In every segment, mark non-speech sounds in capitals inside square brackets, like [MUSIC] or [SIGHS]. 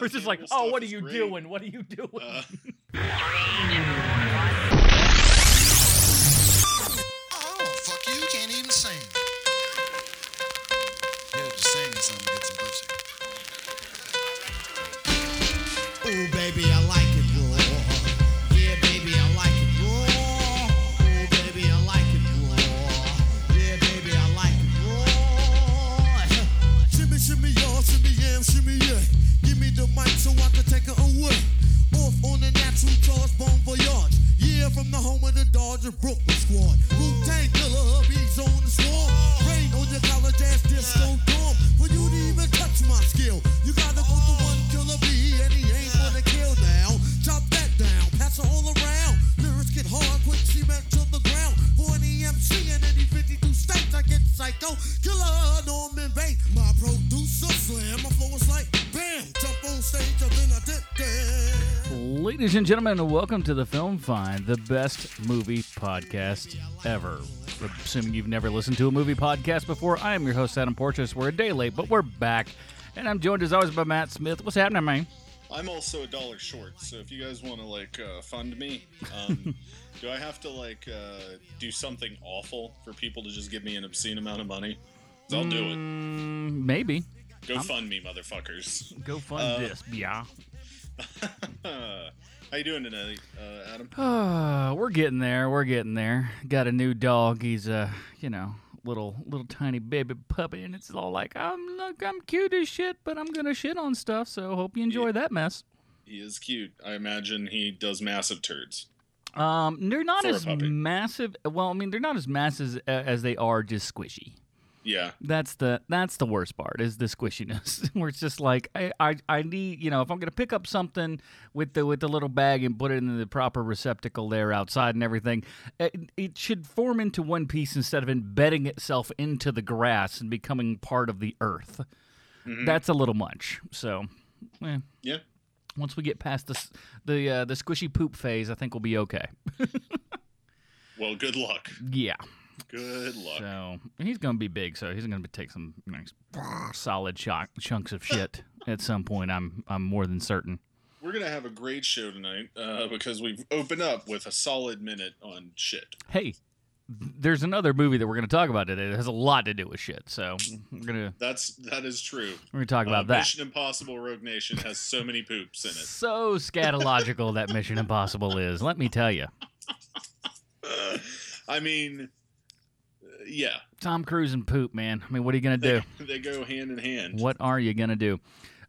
We're just like, oh, what are you doing? What are you doing? Uh, [LAUGHS] and gentlemen, welcome to the Film Find, the best movie podcast ever. Assuming you've never listened to a movie podcast before, I am your host, Adam Porches. We're a day late, but we're back. And I'm joined as always by Matt Smith. What's happening, man? I'm also a dollar short, so if you guys want to like uh, fund me, um, [LAUGHS] do I have to like uh, do something awful for people to just give me an obscene amount of money? I'll do it. Mm, maybe. Go fund me, motherfuckers. Go fund Uh, this, yeah. [LAUGHS] [LAUGHS] How you doing tonight, uh, Adam? Oh, [SIGHS] we're getting there. We're getting there. Got a new dog. He's a, you know, little little tiny baby puppy, and it's all like, I'm look, I'm cute as shit, but I'm gonna shit on stuff. So hope you enjoy that mess. He is cute. I imagine he does massive turds. Um, they're not For as massive. Well, I mean, they're not as massive as, as they are just squishy. Yeah, That's the that's the worst part is the squishiness, [LAUGHS] where it's just like I, I I need you know if I'm gonna pick up something with the with the little bag and put it in the proper receptacle there outside and everything, it, it should form into one piece instead of embedding itself into the grass and becoming part of the earth. That's a little much. So, eh, yeah. once we get past the the uh, the squishy poop phase, I think we'll be okay. [LAUGHS] Well, good luck. Yeah. Good luck. So he's gonna be big, so he's gonna take some nice solid chunk, chunks of shit [LAUGHS] at some point. I'm I'm more than certain. We're gonna have a great show tonight uh, because we've opened up with a solid minute on shit. Hey, there's another movie that we're gonna talk about today that has a lot to do with shit. So we're gonna That's that is true. we're gonna talk Uh, about that. Mission Impossible: Rogue Nation has so many poops in it. [LAUGHS] So scatological that Mission Impossible is. Let me tell you, [LAUGHS] Uh, I mean, uh, yeah, Tom Cruise and poop, man. I mean, what are you gonna do? [LAUGHS] they go hand in hand. What are you gonna do?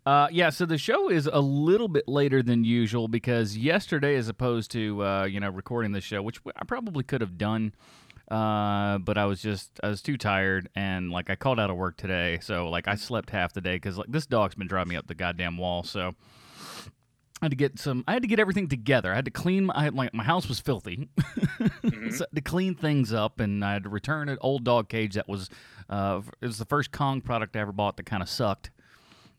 Uh, yeah, so the show is a little bit later than usual because yesterday, as opposed to uh, you know recording the show, which I probably could have done, uh, but I was just I was too tired and like I called out of work today, so like I slept half the day because like this dog's been driving me up the goddamn wall, so. I had to get some. I had to get everything together. I had to clean. My, I had, like my house was filthy, [LAUGHS] Mm-hmm. so to clean things up, and I had to return an old dog cage that was. Uh, it was the first Kong product I ever bought that kind of sucked.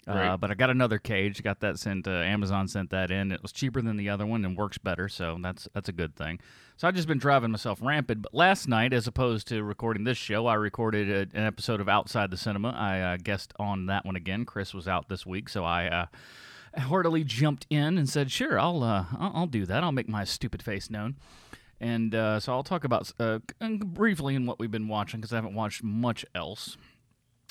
Uh, but I got another cage. Got that sent. Uh, Amazon sent that in. It was cheaper than the other one and works better. So that's that's a good thing. So I've just been driving myself rampant. But last night, as opposed to recording this show, I recorded a, an episode of Outside the Cinema. I uh, guest on that one again. Chris was out this week, so I. Heartily jumped in and said, "Sure, I'll uh, I'll, I'll do that. I'll make my stupid face known." And uh, so I'll talk about uh, briefly in what we've been watching because I haven't watched much else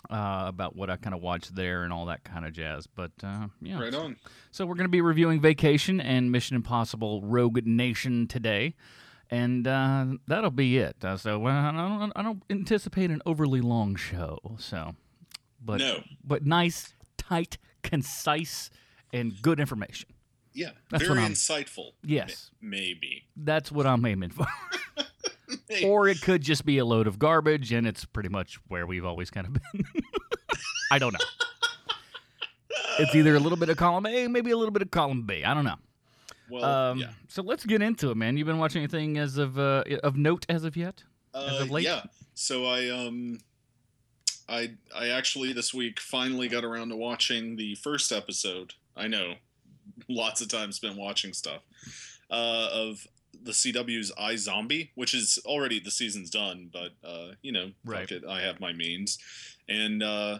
uh, about what I kind of watched there and all that kind of jazz. But uh, yeah, Right on. so we're going to be reviewing Vacation and Mission Impossible: Rogue Nation today. And uh, that'll be it. Uh, so uh, I don't, I don't anticipate an overly long show. So, but No. but nice, tight, concise, and good information. Yeah, That's very insightful. Yes. M- maybe. That's what I'm aiming for. [LAUGHS] Or it could just be a load of garbage, and it's pretty much where we've always kind of been. [LAUGHS] I don't know. It's either a little bit of column A, maybe a little bit of column B. I don't know. well, Um, yeah. So let's get into it, man. You've been watching anything as of uh, of note as of yet? as Uh, of late? Yeah. So I um I I actually this week finally got around to watching the first episode. I know, lots of time spent watching stuff uh, of the CW's iZombie, which is already the season's done, but uh, you know, Right. fuck it, I have my means, and uh,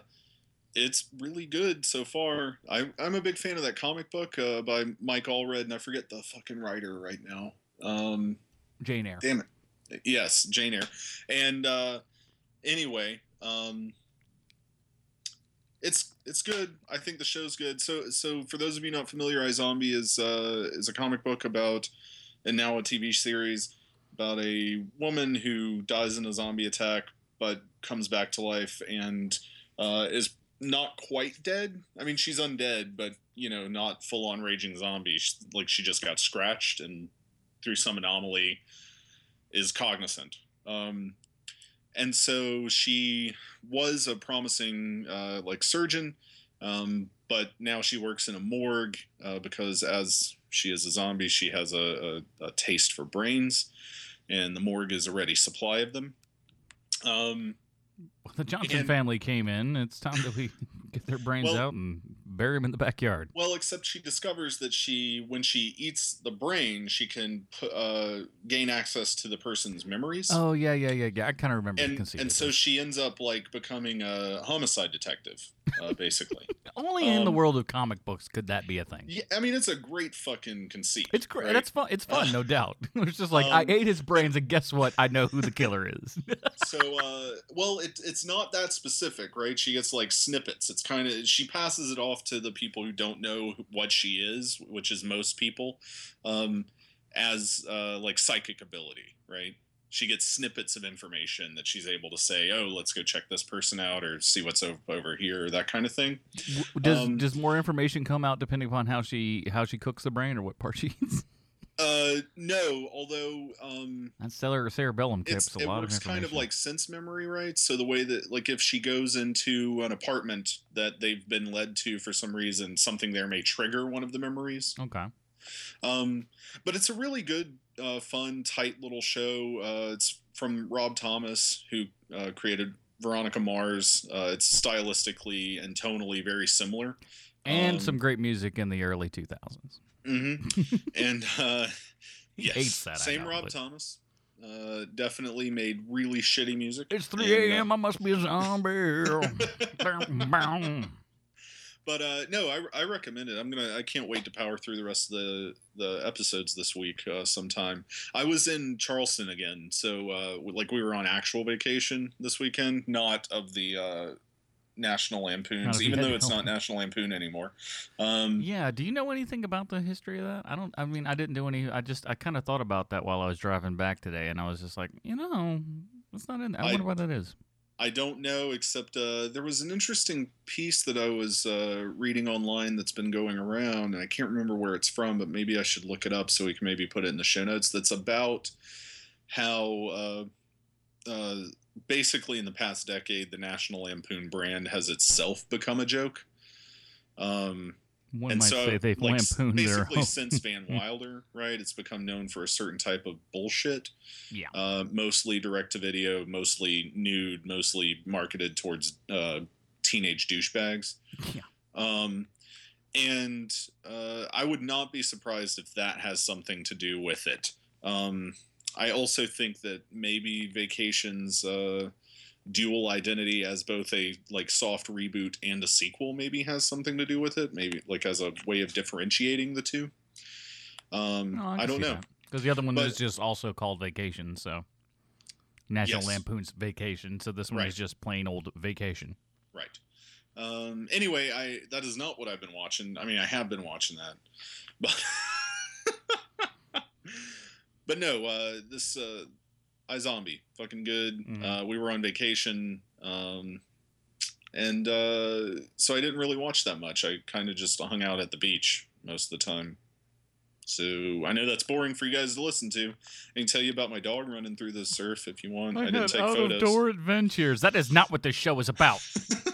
it's really good so far. I, I'm a big fan of that comic book uh, by Mike Allred, and I forget the fucking writer right now. Um, Jane Eyre. damn it. Yes, Jane Eyre. And uh, anyway, um, it's it's good. I think the show's good. So so for those of you not familiar, iZombie is uh, is a comic book about and now a TV series about a woman who dies in a zombie attack but comes back to life and uh, is not quite dead. I mean, she's undead, but you know, not full on raging zombie. She, like she just got scratched and through some anomaly is cognizant. Um, and so she was a promising uh, like surgeon, um, but now she works in a morgue uh, because as she is a zombie, she has a, a, a taste for brains, and the morgue is a ready supply of them. Um, The Johnson And- family came in. It's time that we [LAUGHS] get their brains Well- out and bury him in the backyard. Well, except she discovers that she, when she eats the brain, she can uh, gain access to the person's memories. Oh yeah, yeah, yeah, yeah. I kind of remember. and and so she ends up like becoming a homicide detective, uh, basically. [LAUGHS] only in the um, world of comic books could that be a thing. yeah, I mean, it's a great fucking conceit. It's great. right? That's fun. It's fun, no doubt. [LAUGHS] it's just like I Um, ate his brains, and guess what? I know who the killer is. [LAUGHS] so uh well it, it's not that specific right she gets like snippets it's kind of she passes it off to the people who don't know what she is which is most people um as uh like psychic ability right she gets snippets of information that she's able to say oh let's go check this person out or see what's over, here that kind of thing does Um, does more information come out depending upon how she how she cooks the brain or what part she eats? Uh no although um That cerebellum cerebellum tips a it lot works of kind of like sense memory, right? So the way that, like, if she goes into an apartment that they've been led to for some reason, something there may trigger one of the memories. okay. Um, but it's a really good, uh, fun, tight little show. Uh, it's from Rob Thomas, who uh, created Veronica Mars. Uh, it's stylistically and tonally very similar. And Um, some great music in the early 2000s. Hmm and uh, [LAUGHS] yes, that. Same know, Rob but- Thomas. Uh, definitely made really shitty music. It's 3 And, uh, a.m. I must be a zombie. [LAUGHS] [LAUGHS] But uh, no, I, I recommend it. I'm gonna. I can't wait to power through the rest of the the episodes this week. Uh, sometime. I was in Charleston again, so uh, like we were on actual vacation this weekend, not of the uh, National Lampoons, even though it's not National Lampoon anymore. Um, Yeah. Do you know anything about the history of that? I don't. I mean, I didn't do any. I just. I kind of thought about that while I was driving back today, and I was just like, you know, it's not in. I, I- wonder why that is. I don't know, except uh, there was an interesting piece that I was uh, reading online that's been going around, and I can't remember where it's from, but maybe I should look it up so we can maybe put it in the show notes. That's about how uh, uh, basically in the past decade, the National Lampoon brand has itself become a joke. Um, One and might so, say they've like, lampooned their basically since [LAUGHS] Van Wilder, right? It's become known for a certain type of bullshit. Yeah. Uh, mostly direct to video, mostly nude, mostly marketed towards uh, teenage douchebags. [LAUGHS] Yeah. Um, and uh, I would not be surprised if that has something to do with it. Um, I also think that maybe Vacations uh, dual identity as both a like soft reboot and a sequel maybe has something to do with it. Maybe like as a way of differentiating the two. Um, No, I, don't know. because the other one But- is just also called Vacation. So National Yes. Lampoon's Vacation. So this one Right. is just plain old Vacation. Right. Um, anyway, I that is not what I've been watching. I mean, I have been watching that, but [LAUGHS] but no, uh, this uh, Zombie, fucking good. Mhm. Uh, we were on vacation, um, and uh, so I didn't really watch that much. I kind of just hung out at the beach most of the time. So I know that's boring for you guys to listen to. I can tell you about my dog running through the surf if you want. I, didn't take out photos. of door adventures. That is not what this show is about. [LAUGHS]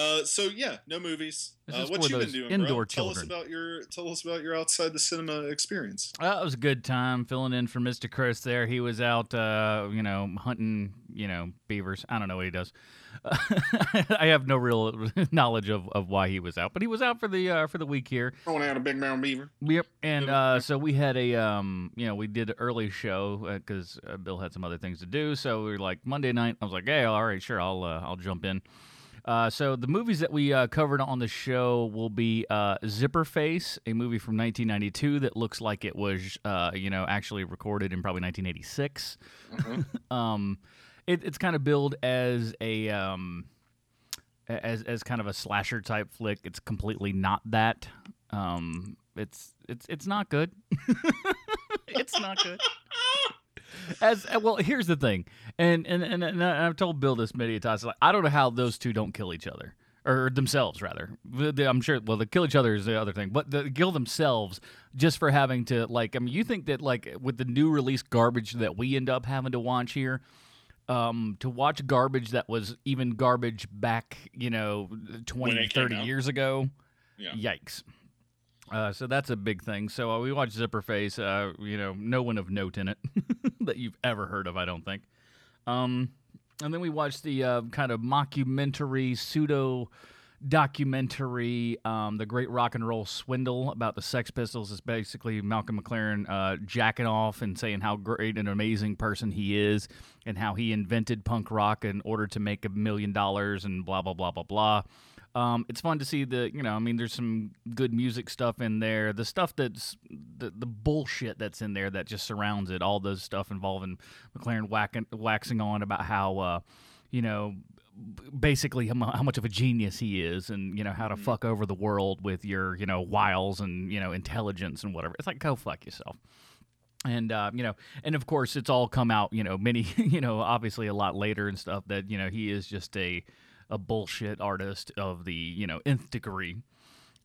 Uh, so yeah, no movies. This Uh, what for you been doing, indoor bro? Tell us children. about your tell us about your outside the cinema experience. Uh, it was a good time filling in for Mr. Chris there. He was out, uh, you know, hunting, you know, beavers. I don't know what he does. [LAUGHS] I have no real [LAUGHS] knowledge of, of why he was out, but he was out for the uh, for the week here. Throwing out a big mountain beaver. Yep, and uh, so we had a um, you know, we did an early show because uh, Bill had some other things to do. So we were like Monday night. I was like, hey, all right, sure, I'll uh, I'll jump in. Uh, so the movies that we uh, covered on the show will be uh, Zipperface, a movie from 1992 that looks like it was, uh, you know, actually recorded in probably 1986. [LAUGHS] um, it, it's kind of billed as a um, as as kind of a slasher type flick. It's completely not that. Um, it's it's it's not good. [LAUGHS] it's not good. As uh, well, here's the thing, and and and, and I've told Bill this many times. Like, I don't know how those two don't kill each other or themselves rather. The- the- I'm sure. Well, they kill each other is the other thing, but the kill themselves just for having to like. I mean, you think that like with the new release garbage that we end up having to watch here, um, to watch garbage that was even garbage back, you know, 20, 30 out. years ago. Yeah. Yikes. Uh, so that's a big thing. So uh, we watched Zipperface. Uh, you know, no one of note in it [LAUGHS] that you've ever heard of, I don't think. Um, and then we watched the uh, kind of mockumentary, pseudo documentary, um, The Great Rock and Roll Swindle about the Sex Pistols. It's basically Malcolm McLaren uh, jacking off and saying how great and amazing person he is and how he invented punk rock in order to make a million dollars and blah, blah, blah, blah, blah. Um, it's fun to see the, you know, I mean, there's some good music stuff in there. The stuff that's the, the bullshit that's in there that just surrounds it, all the stuff involving McLaren whacking, waxing on about how, uh, you know, basically how, much of a genius he is and, you know, how to fuck over the world with your, you know, wiles and, you know, intelligence and whatever. It's like, go fuck yourself and uh, you know, and of course, it's all come out, you know, many, [LAUGHS] you know, obviously a lot later and stuff that you know he is just a a bullshit artist of the you know nth degree.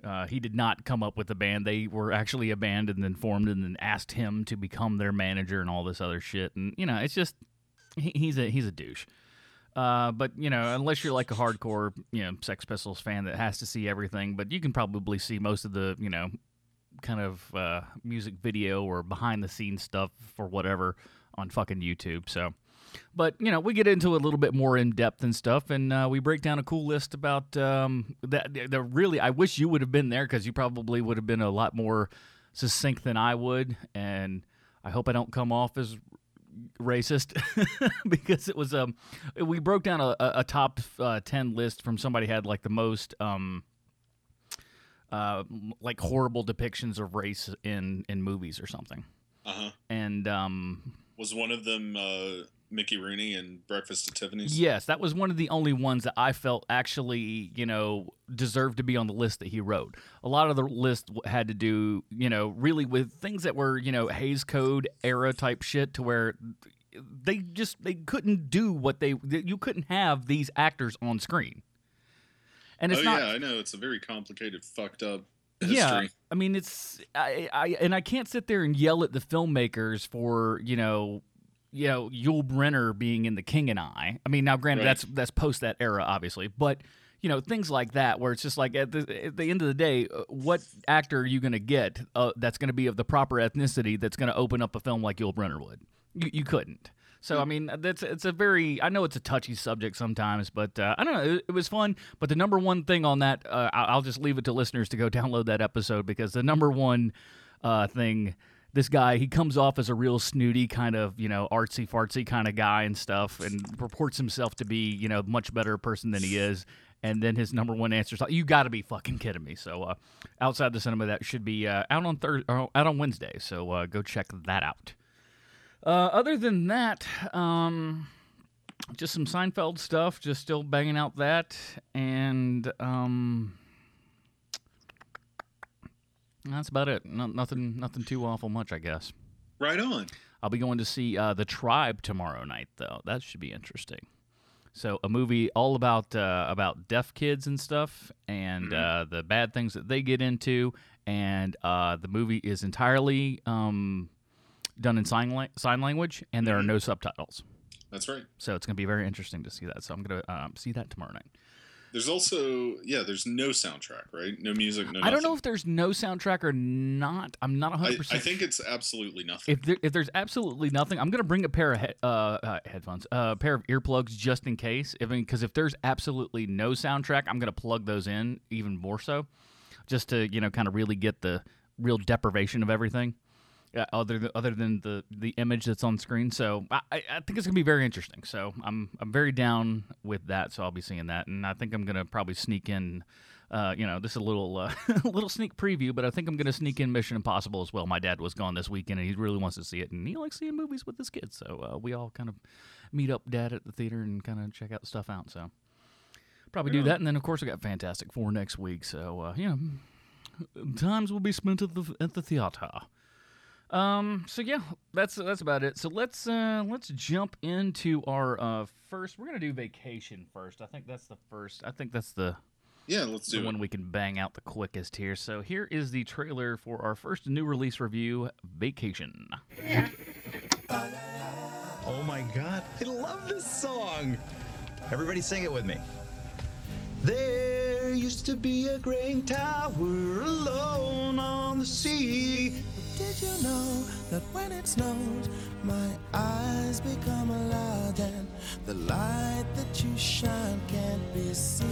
Uh, he did not come up with the band; they were actually a band and then formed and then asked him to become their manager and all this other shit. And you know, it's just he, he's a he's a douche. Uh, but you know, unless you're like a hardcore, you know, Sex Pistols fan that has to see everything, but you can probably see most of the, you know, kind of uh, music video or behind the scenes stuff or whatever on fucking YouTube. So, but you know, we get into a little bit more in depth and stuff, and uh, we break down a cool list about um, that. The really, I wish you would have been there because you probably would have been a lot more succinct than I would, and I hope I don't come off as racist [LAUGHS] because it was um we broke down a, a, top uh, 10 list from somebody had like the most um uh like horrible depictions of race in in movies or something Uh huh. and um Was one of them uh, Mickey Rooney and Breakfast at Tiffany's? yes that was one of the only ones that i felt actually you know deserved to be on the list that he wrote a lot of the list had to do you know really with things that were you know Hays Code era type shit to where they just they couldn't do what they you couldn't have these actors on screen and it's oh not yeah, I know. It's a very complicated, fucked up yeah history. i mean it's I, I and i can't sit there and yell at the filmmakers for you know you know yul brynner being in the king and i i mean now granted Right. that's that's post that era obviously but you know things like that where it's just like at the, at the end of the day uh, what actor are you going to get uh, that's going to be of the proper ethnicity that's going to open up a film like yul brynner would you, you couldn't so I mean, that's it's a very I know it's a touchy subject sometimes, but uh, I don't know. It, it was fun. But the number one thing on that, uh, I'll just leave it to listeners to go [LAUGHS] download that episode because the number one uh, thing, this guy he comes off as a real snooty kind of you know artsy fartsy kind of guy and stuff, and purports himself to be you know much better person than he is. And then his number one answer is, "You got to be fucking kidding me!" So, uh, outside the cinema, that should be uh, out on Thursday, out on Wednesday. So, uh, go check that out. Uh, other than that, um, just some Seinfeld stuff, just still banging out that, and um, that's about it. No, nothing, nothing too awful much, I guess. Right on. I'll be going to see uh, the Tribe tomorrow night, though. That should be interesting. So, a movie all about uh, about deaf kids and stuff, and uh, the bad things that they get into, and uh, the movie is entirely um, done in sign la- sign language, and there are no subtitles. That's right. So it's going to be very interesting to see that. So I'm going to um, see that tomorrow night. There's also yeah. There's no soundtrack, right? No music. No. I don't know if there's no soundtrack or not. I'm not 100. percent I think it's absolutely nothing. if there, if there's absolutely nothing, I'm gonna bring a pair of he- uh, uh, headphones, uh, a pair of earplugs just in case. I mean, because if there's absolutely no soundtrack, I'm gonna plug those in even more so, just to you know kind of really get the real deprivation of everything. Yeah, other than, other than the the image that's on screen. So I, I think it's gonna be very interesting. So I'm I'm very down with that. So I'll be seeing that, and I think I'm gonna probably sneak in. Uh, you know, this is a little uh, [LAUGHS] little sneak preview, but I think I'm gonna sneak in Mission Impossible as well. My dad was gone this weekend, and he really wants to see it, and he likes seeing movies with his kids. So uh, we all kind of meet up, dad, at the theater, and kind of check out stuff out. So probably do that, and then of course we got Fantastic Four next week. So uh, you know, times will be spent at the at the theater. Um. So yeah, that's that's about it. So let's uh let's jump into our uh first. We're gonna do vacation first. I think that's the first. I think that's the Yeah, let's the do one it. we can bang out the quickest here. So here is the trailer for our first new release review, Vacation. Oh my god, I love this song. Everybody sing it with me. There used to be a grain tower alone on the sea. Did you know that when it snows, my eyes become a lot and the light that you shine can't be seen?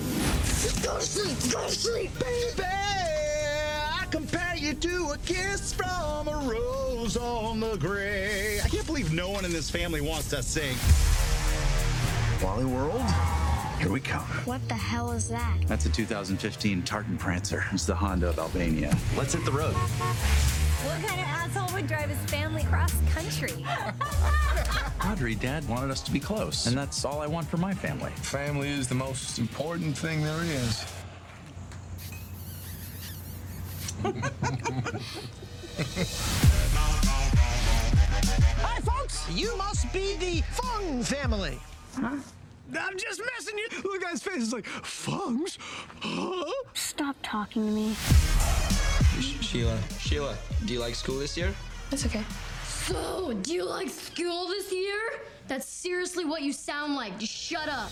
Go to sleep, go to sleep, baby. I compare you to a kiss from a rose on the gray. I can't believe no one in this family wants to sing. Wally World, here we come. What the hell is that? That's a 2015 Tartan Prancer. It's the Honda of Albania. Let's hit the road. What kind of asshole would drive his family cross country? [LAUGHS] Audrey, Dad wanted us to be close, and that's all I want for my family. Family is the most important thing there is. Hi, folks! You must be the Fung family. Huh? I'm just messing you. Look, guy's face is like, Fungs? Huh? Stop talking to me. Sheila, Sheila, do you like school this year? It's okay. So, do you like school this year? That's seriously what you sound like. Just shut up.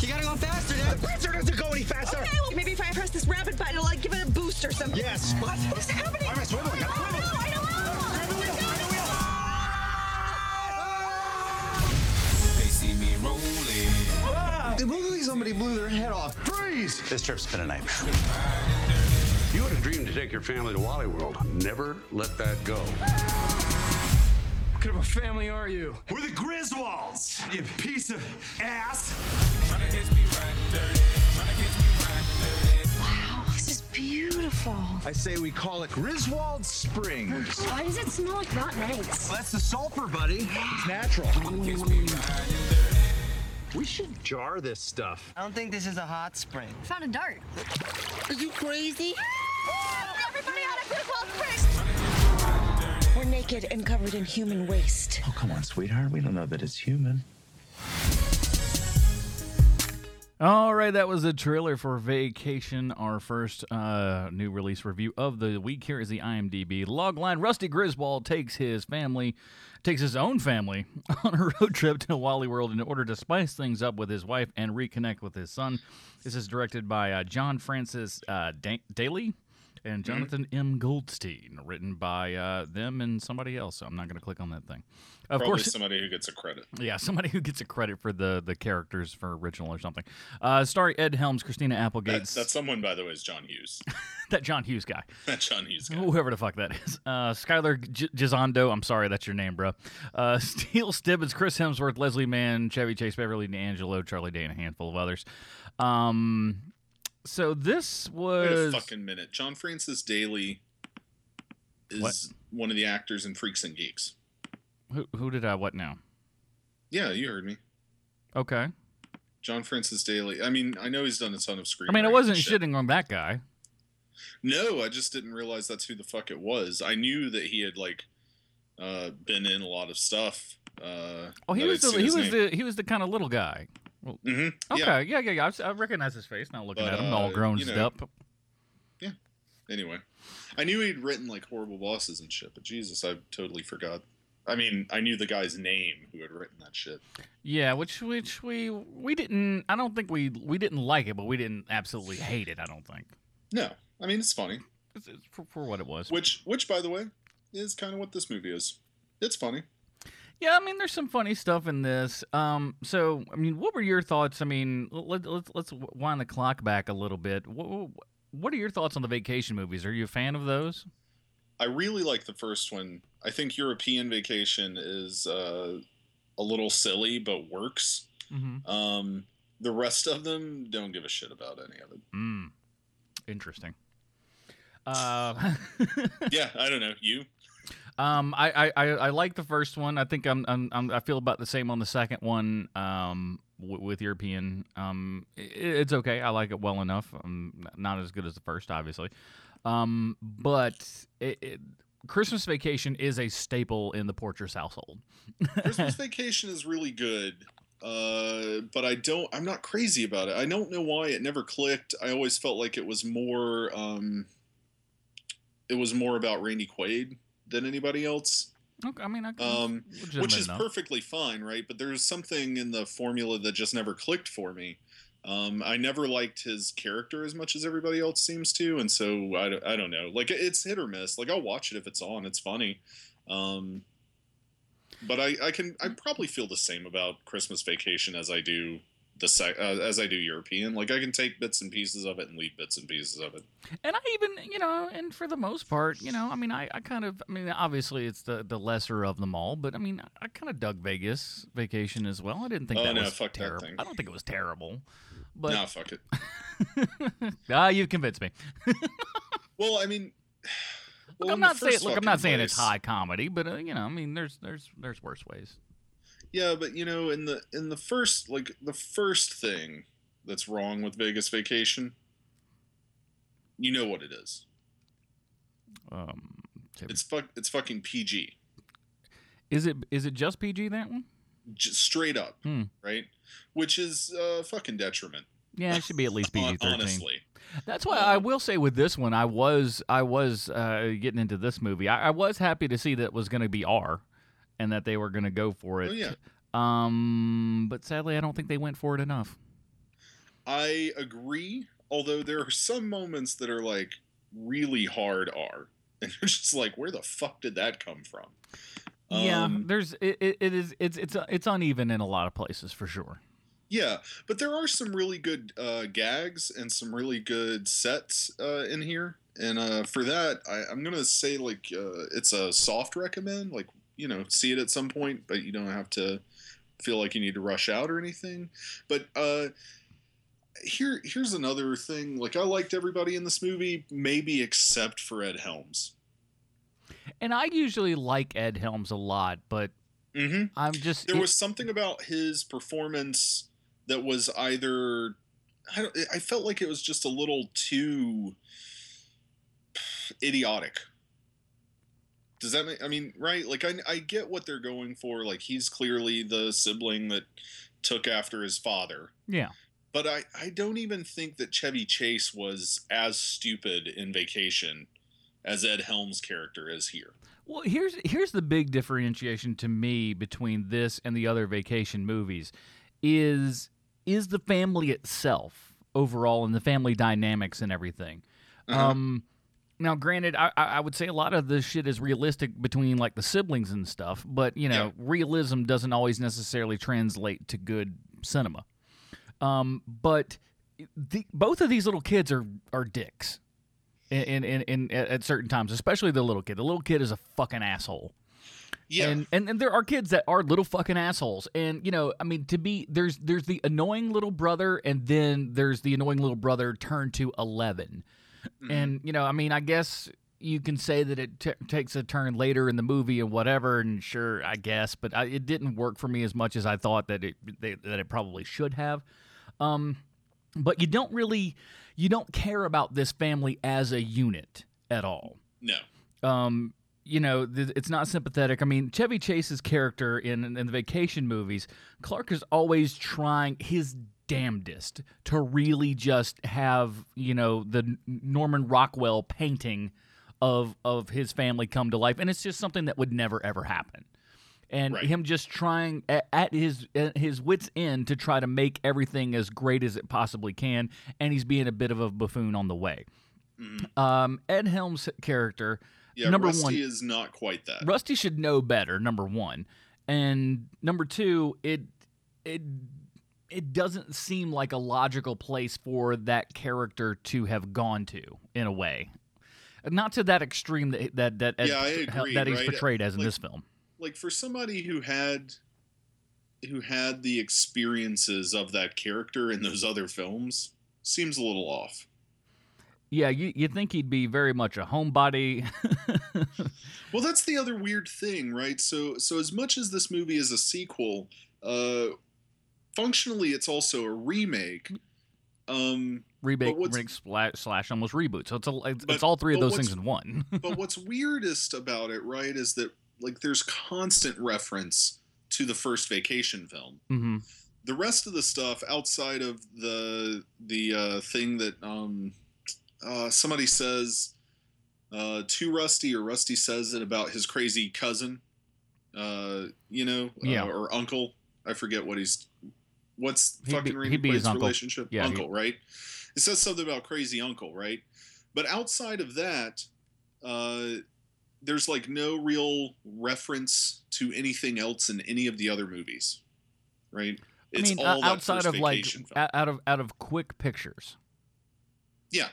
You gotta go faster, Dad. The Prancer doesn't go any faster. Okay, well, maybe if I press this rapid button, it'll like give it a boost or something. Yes. What? What's happening? Why am I swiveling? Gotta I don't swivel. know, I don't know. It looked like somebody blew their head off. Freeze! This trip's been a nightmare. You had a dream to take your family to Wally World. Never let that go. What kind of a family are you? We're the Griswolds, you piece of ass. Wow, this is beautiful. I say we call it Griswold Springs. Why does it smell like rotten eggs? That's the sulfur, buddy. It's natural. We should jar this stuff. I don't think this is a hot spring. Found a dart. Are you crazy? Everybody out of Griswold Springs! We're naked and covered in human waste. Oh, come on, sweetheart. We don't know that it's human. All right, that was a trailer for Vacation, our first uh, new release review of the week. Here is the IMDb logline. Rusty Griswold takes his family, takes his own family [LAUGHS] on a road trip to Wally World in order to spice things up with his wife and reconnect with his son. This is directed by uh, John Francis uh, da- Daly and Jonathan M. Goldstein, written by uh, them and somebody else. So I'm not going to click on that thing. Of Probably course, somebody who gets a credit. [LAUGHS] yeah, somebody who gets a credit for the the characters for original or something. Uh, starring Ed Helms, Christina Applegate, That, that someone, by the way, is John Hughes. [LAUGHS] that John Hughes guy, [LAUGHS] that John Hughes guy. whoever the fuck that is. Uh, Skyler G- Gisondo, I'm sorry, that's your name, bro. Uh, Steele Stebbins, Chris Hemsworth, Leslie Mann, Chevy Chase, Beverly D'Angelo, Charlie Day, and a handful of others. Um, so this Wait a was fucking minute. John Francis Daly is What? one of the actors in Freaks and Geeks. who, who did I what now? Yeah, you heard me. Okay, John Francis Daly. I mean, I know he's done a ton of screen. I mean, I wasn't shit. shitting on that guy. No, I just didn't realize that's who the fuck it was. I knew that he had like uh, been in a lot of stuff. Uh, Oh, he was the he was name. the he was the kind of little guy. Mhm, Okay, yeah. yeah, yeah, yeah. I, I recognize his face now, looking But, at him, all uh, grown you know, up. Yeah. Anyway, I knew he'd written like horrible bosses and shit, but Jesus, I totally forgot. I mean, I knew the guy's name who had written that shit. Yeah, which which we we didn't. I don't think we we didn't like it, but we didn't absolutely hate it. I don't think No, I mean it's funny. it's, it's for, for what it was. Which, which by the way, is kind of what this movie is. It's funny. Yeah, I mean, there's some funny stuff in this. Um, so I mean, what were your thoughts? I mean, let, let's let's wind the clock back a little bit. What, what are your thoughts on the vacation movies? Are you a fan of those? I really like the first one. I think European Vacation is uh, a little silly, but works. Mm-hmm. Um, the rest of them don't give a shit about any of it. Mm. Interesting. Uh, [LAUGHS] yeah, I don't know. You? Um, I, I, I, like the first one. I think I'm, I'm, I'm I feel about the same on the second one. Um, w- with European, um, i it's okay. I like it well enough. Um, not as good as the first, obviously. Um, but it, it, Christmas Vacation is a staple in the Portress household. [LAUGHS] Christmas Vacation is really good, uh, but I don't. I'm not crazy about it. I don't know why it never clicked. I always felt like it was more. Um, it was more about Randy Quaid than anybody else. Okay, I mean, I, Um, which is enough. perfectly fine, right? But there's something in the formula that just never clicked for me. Um, I never liked his character as much as everybody else seems to, and so I, don't- I don't know. Like it's hit or miss. Like I'll watch it if it's on. It's funny. Um, but I, I can I probably feel the same about Christmas Vacation as I do the sec- uh, as I do European. Like I can take bits and pieces of it and leave bits and pieces of it. And I even, you know, and for the most part, you know, I mean, I, I kind of, I mean, obviously it's the the lesser of them all, but I mean, I kind of dug Vegas Vacation as well. I didn't think Oh, that no, was fuck that terrible. thing. I don't think it was terrible, but nah, fuck it. [LAUGHS] ah, you convinced me. [LAUGHS] Well, I mean, Look, I'm not saying, look, I'm not fucking saying it's high comedy, but uh, you know, I mean, there's there's there's worse ways. Yeah, but you know, in the in the first like the first thing that's wrong with Vegas Vacation, you know what it is. Um, It's fuck. It's fucking PG, is it is it just PG that one? just straight up, Hmm. right? Which is uh, fucking detriment. Yeah, it should be at least [LAUGHS] PG thirteen. Honestly, That's why I will say with this one, I was I was uh, getting into this movie. I, I was happy to see that it was going to be R, and that they were going to go for it. Oh, yeah. Um, but sadly, I don't think they went for it enough. I agree. Although there are some moments that are like really hard R, [LAUGHS] and you're just like, where the fuck did that come from? yeah, Um, there's it, it, it is it's it's it's uneven in a lot of places for sure. Yeah, but there are some really good uh, gags and some really good sets uh, in here, and uh, for that, I, I'm gonna say like uh, it's a soft recommend. Like you know, see it at some point, but you don't have to feel like you need to rush out or anything. But uh, here, here's another thing. Like I liked everybody in this movie, maybe except for Ed Helms. And I usually like Ed Helms a lot, but mm-hmm. I'm just there it- was something about his performance that was either I don't I felt like it was just a little too idiotic. Does that make I mean, right? Like I I get what they're going for. Like he's clearly the sibling that took after his father. yeah. But I, I don't even think that Chevy Chase was as stupid in Vacation as Ed Helms' character is here. Well, here's here's the big differentiation to me between this and the other vacation movies is is the family itself overall and the family dynamics and everything. Uh-huh. Um now granted I, I would say a lot of this shit is realistic between like the siblings and stuff, but you know, realism doesn't always necessarily translate to good cinema. Um but the, both of these little kids are are dicks in, in, in, at at certain times, especially the little kid. The little kid is a fucking asshole. Yeah. And, and and there are kids that are little fucking assholes. And you know, I mean, to be there's there's the annoying little brother, and then there's the annoying little brother turned to 11 And you know, I mean, I guess you can say that it t- takes a turn later in the movie and whatever. And sure, I guess, but I, it didn't work for me as much as I thought that it they, that it probably should have. Um, but you don't really you don't care about this family as a unit at all No. um, you know, th- it's not sympathetic. I mean, Chevy Chase's character in, in the vacation movies, Clark is always trying his damnedest to really just have, you know, the Norman Rockwell painting of of his family come to life, and it's just something that would never ever happen. And him just trying at, at his at his wits end to try to make everything as great as it possibly can, and he's being a bit of a buffoon on the way. Um, Ed Helms' character, Yeah, number Rusty one, is not quite that. Rusty should know better. Number one, and number two, it it it doesn't seem like a logical place for that character to have gone to in a way. not to that extreme that that that, Yeah, I agree, that he's right? portrayed as in this film. like for somebody who had who had the experiences of that character in those other films seems a little off. Yeah, you you think he'd be very much a homebody. [LAUGHS] Well, that's the other weird thing, right? So so as much as this movie is a sequel, uh functionally it's also a remake. Um remake, remake slash, slash almost reboot. So it's a, it's, But- it's all three of those things in one. [LAUGHS] but what's weirdest about it, right, is that like there's constant reference to the first vacation film. hmm the rest of the stuff outside of the the uh, thing that um, uh, somebody says uh, to Rusty or Rusty says it about his crazy cousin, uh, you know, Yeah. uh, or uncle. I forget what he's. What's He'd be- fucking Randy be his Quaid's relationship? Yeah, uncle, right? It says something about crazy uncle, right? But outside of that, uh, there's like no real reference to anything else in any of the other movies, right? I mean, all outside of like film. out of out of quick pictures. yeah,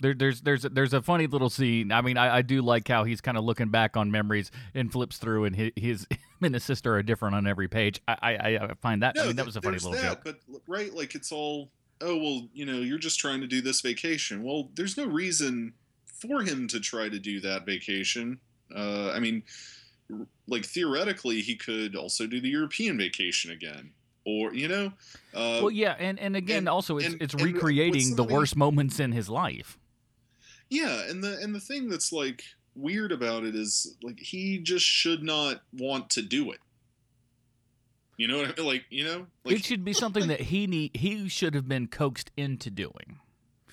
There, there's there's there's a funny little scene. I mean, I, I do like how he's kind of looking back on memories and flips through, and his, his [LAUGHS] him and his sister are different on every page. I I, I find that. I mean, that was a funny little that, joke. But right, like it's all oh well, you know, you're just trying to do this vacation. Well, there's no reason for him to try to do that vacation. Uh, I mean, like theoretically, he could also do the European vacation again, or you know, uh, well, yeah, and and again, and- also it's and- it's recreating the worst moments in his life. Yeah, and the and the thing that's like weird about it is like he just should not want to do it. You know what I mean? Like, you know? Like it should be something that he need he should have been coaxed into doing.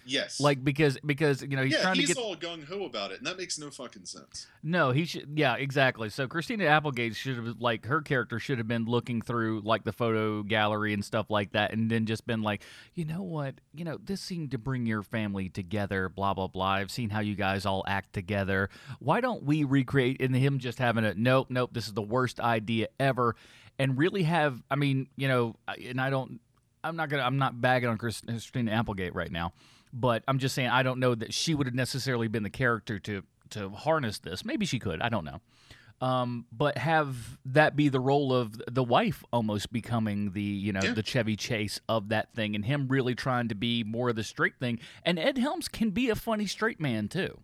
Yes. Like because because you know he's yeah, trying he's to get all gung ho about it, and that makes no fucking sense. No, he should. Yeah, exactly. So Christina Applegate should have, like, her character should have been looking through, like, the photo gallery and stuff like that, and then just been like, you know what? You know, this seemed to bring your family together, blah, blah, blah. I've seen how you guys all act together. Why don't we recreate, and him just having a, nope, nope, this is the worst idea ever, and really have, I mean, you know, and I don't, I'm not gonna, I'm not bagging on Christina Applegate right now, but I'm just saying I don't know that she would have necessarily been the character to to harness this. Maybe she could. I don't know. Um, but have that be the role of the wife almost becoming the you know Yeah. the Chevy Chase of that thing, and him really trying to be more of the straight thing. And Ed Helms can be a funny straight man too.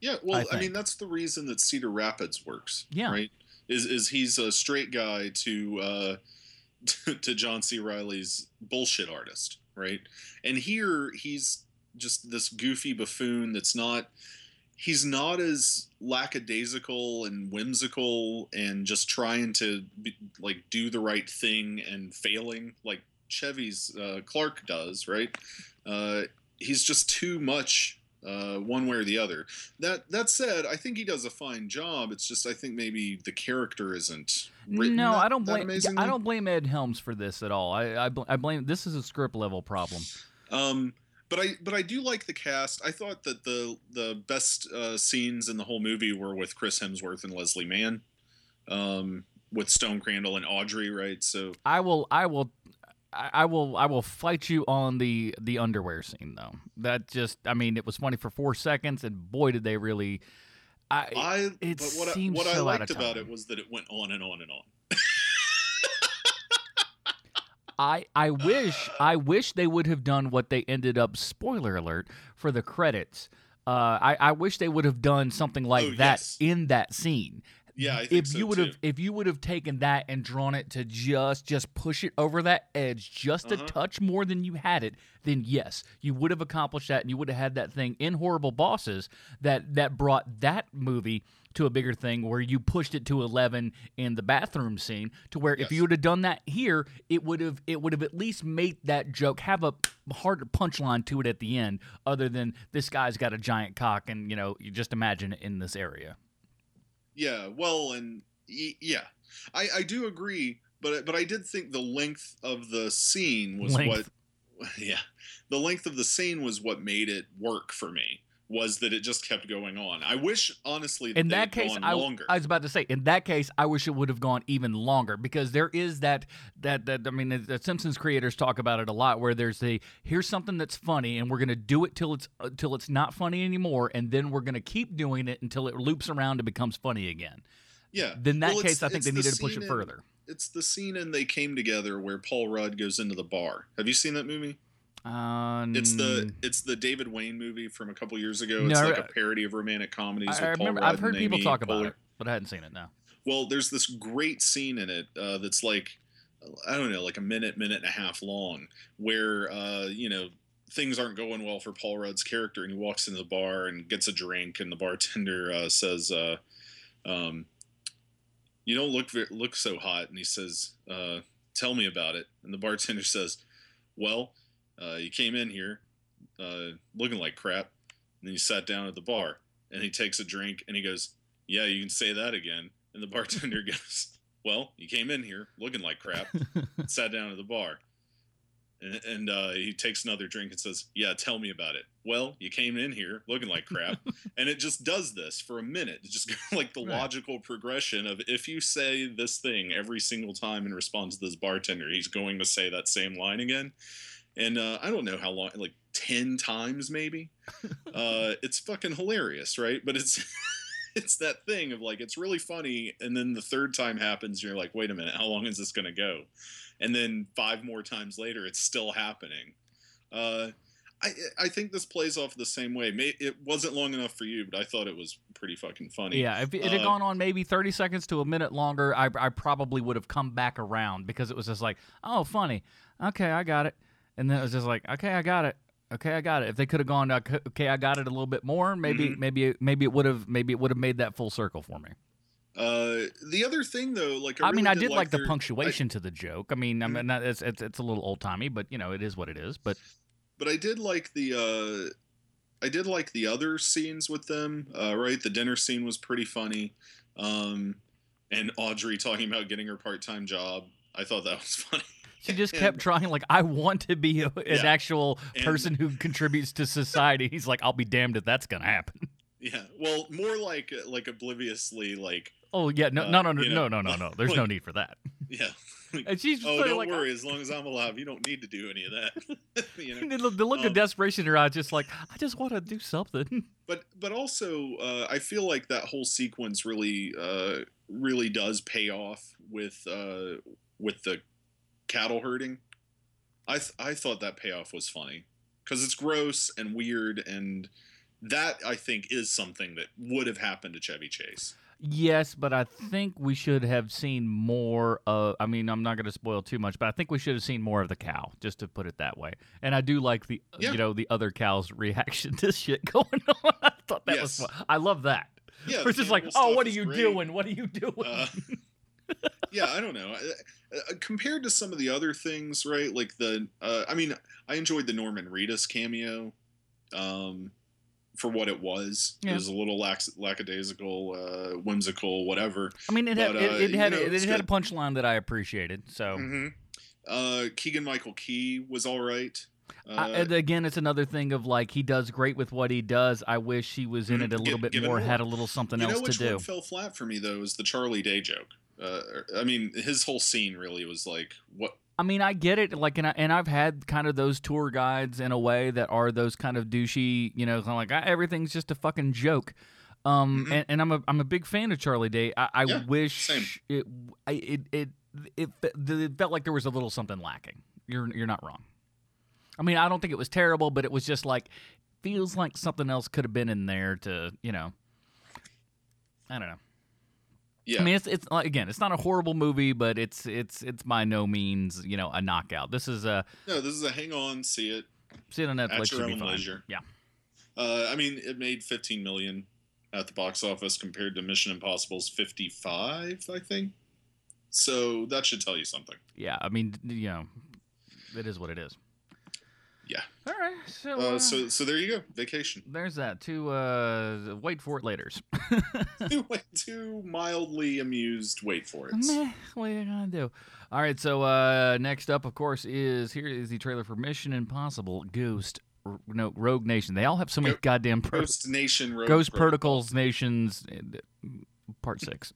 Yeah, well, I I, mean, that's the reason that Cedar Rapids works. Yeah. Right? Is is he's a straight guy to uh [LAUGHS] to John C. Reilly's bullshit artist, right? And here he's just this goofy buffoon that's not he's not as lackadaisical and whimsical and just trying to be, like do the right thing and failing like Chevy's uh, Clark does, right? Uh, he's just too much uh, one way or the other. That that said, I think he does a fine job. It's just I think maybe the character isn't. No, that- I don't blame. I don't blame Ed Helms for this at all. I I, bl- I blame. This is a script level problem. Um, but I but I do like the cast. I thought that the the best uh, scenes in the whole movie were with Chris Hemsworth and Leslie Mann, um, with Stone Crandall and Audrey. Right. So I will. I will. I I will. I will fight you on the the underwear scene though. That just. I mean, it was funny for four seconds, and boy, did they really. I. I it but what I, seems what I so out liked about it was that it went on and on and on. I I wish I wish they would have done what they ended up. Spoiler alert for the credits. Uh, I I wish they would have done something like Oh, that yes. in that scene. Yeah, if so, you would have if you would have taken that and drawn it to just just push it over that edge just Uh-huh. a touch more than you had it, then yes, you would have accomplished that and you would have had that thing in Horrible Bosses that that brought that movie to a bigger thing where you pushed it to 11 in the bathroom scene to where if you would have done that here it would have it would have at least made that joke have a harder punchline to it at the end other than this guy's got a giant cock and you know you just imagine it in this area Yeah, well, and y- yeah, I I do agree, but but I did think the length of the scene was Length. what, [LAUGHS] yeah, the length of the scene was what made it work for me. Was that it just kept going on. I wish, honestly, that in that case, gone I, longer. I was about to say, in that case, I wish it would have gone even longer because there is that that that I mean, the, the Simpsons creators talk about it a lot, where there's the here's something that's funny, and we're gonna do it till it's uh, till it's not funny anymore, and then we're gonna keep doing it until it loops around and becomes funny again. yeah. Then in that Well, case, I think they the needed to push it in- further. It's the scene in They Came Together where Paul Rudd goes into the bar. Have you seen that movie? Uh, It's the it's the David Wain movie from a couple years ago. It's like a parody of romantic comedies. I, I remember. Rudd I've heard people Amy talk about Poehler. it, but I hadn't seen it. No. Well, there's this great scene in it uh, that's like I don't know, like a minute, minute and a half long, where uh, you know things aren't going well for Paul Rudd's character, and he walks into the bar and gets a drink, and the bartender uh, says, uh, um, "You don't look look so hot," and he says, uh, "Tell me about it." And the bartender says, "Well, uh, you came in here uh, looking like crap, and then you sat down at the bar." And he takes a drink, and he goes, "Yeah, you can say that again." And the bartender [LAUGHS] goes, "Well, you came in here looking like crap, [LAUGHS] sat down at the bar." And, and uh, he takes another drink and says, "Yeah, tell me about it." Well, you came in here looking like crap, [LAUGHS] and it just does this for a minute. It just like the Right. logical progression of if you say this thing every single time in response to this bartender, he's going to say that same line again. And uh, I don't know how long, like ten times maybe. [LAUGHS] uh, it's fucking hilarious, right? But it's [LAUGHS] it's that thing of like it's really funny, and then the third time happens, you're like, wait a minute, how long is this gonna go? And then five more times later, it's still happening. Uh, I I think this plays off the same way. May, it wasn't long enough for you, but I thought it was pretty fucking funny. Yeah, if it had Uh, gone on maybe 30 seconds to a minute longer, I, I probably would have come back around because it was just like, oh, funny. Okay, I got it. And then it was just like, okay, I got it. Okay, I got it. If they could have gone, okay, I got it a little bit more, maybe, Mhm. maybe, maybe it would have, maybe it would have made that full circle for me. Uh, the other thing though, like I, I, mean, I did like, the their- punctuation to the joke. I mean, I Mm-hmm. mean, not, it's, it's it's a little old timey, but you know, it is what it is. But but I did like the uh I did like the other scenes with them. Uh, right, the dinner scene was pretty funny. Um, and Audrey talking about getting her part time job. I thought that was [LAUGHS] funny. [LAUGHS] she just kept trying. Like, I want to be a, an Yeah. actual And- person who contributes to society. He's like, I'll be damned if that's gonna happen. Yeah, well, more like like obliviously like Oh yeah, no, Uh, no, no, no, no, no, no, no. [LAUGHS] There's no need for that. yeah. [LAUGHS] And she's just oh, don't like, worry. As long as I'm alive, you don't need to do any of that. you know? The, the look Um, of desperation in her eyes, just like I just want to do something. but but also uh, I feel like that whole sequence really uh, really does pay off with uh, with the cattle herding. I th- I thought that payoff was funny because it's gross and weird and that I think is something that would have happened to Chevy Chase. Yes, but I think we should have seen more of. I mean, I'm not going to spoil too much, but I think we should have seen more of the cow, just to put it that way. And I do like the, Yeah. you know, the other cow's reaction [LAUGHS] to shit going on. [LAUGHS] I thought that was fun. I love that. Yeah, It's just like, oh, what are you great. doing? What are you doing? Uh, yeah, I don't know. Uh, uh, compared to some of the other things, right? Like the, uh, I mean, I enjoyed the Norman Reedus cameo um, for what it was. Yeah. It was a little lax, lackadaisical, uh, whimsical, whatever. I mean, it had but, it, uh, it you had know, it, it's had a punchline that I appreciated. So hmm Uh, Keegan Michael Key was all right. Uh, I, again, it's another thing of like he does great with what he does. I wish he was in it a little Gi- bit more, more. had a little something you else to do. fell flat for me though is the Charlie Day joke. Uh, I mean, his whole scene really was like, what? I mean, I get it. Like, and, I, and I've had kind of those tour guides in a way that are those kind of douchey, you know, kind of like ah, everything's just a fucking joke. Um, and, and I'm a I'm a big fan of Charlie Day. I, I Mm-hmm. Yeah, wish same. it, I, it it it it felt like there was a little something lacking. You're you're not wrong. I mean, I don't think it was terrible, but it was just like feels like something else could have been in there to you know. I don't know. Yeah. I mean, it's it's again, it's not a horrible movie, but it's it's it's by no means you know a knockout. This is a No, this is a hang on, see it. see it on Netflix At your own leisure. Yeah, Uh, I mean, it made 15 million at the box office compared to Mission Impossible's 55, I think. So that should tell you something. yeah. I mean, you know, it is what it is. Yeah. All right, so Uh, uh, so so there you go. Vacation. [LAUGHS] there's that. To uh, wait for it later's. [LAUGHS] [LAUGHS] two, two mildly amused. Wait for it. Meh, what are you gonna do? All right, so uh, next up, of course, is here is the trailer for Mission Impossible: Ghost R- no, Rogue Nation. They all have so many goddamn pro- Ghost Nation Rogue Ghost Protocol. Protocols Nations, uh, Part Six.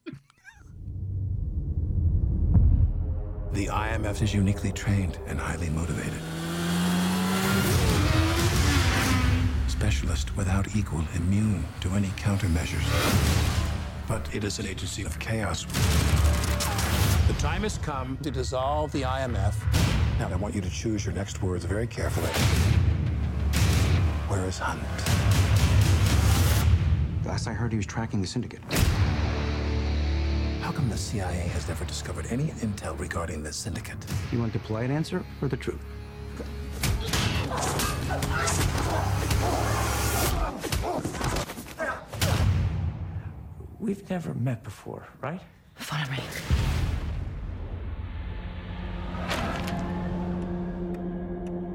The IMF is uniquely trained and highly motivated. Specialist without equal, immune to any countermeasures. But it is an agency of chaos. The time has come to dissolve the IMF. Now, I want you to choose your next words very carefully. Where is Hunt? Last I heard, he was tracking the syndicate. How come the CIA has never discovered any intel regarding this syndicate? You want the polite answer or the truth? We've never met before, right? Follow me.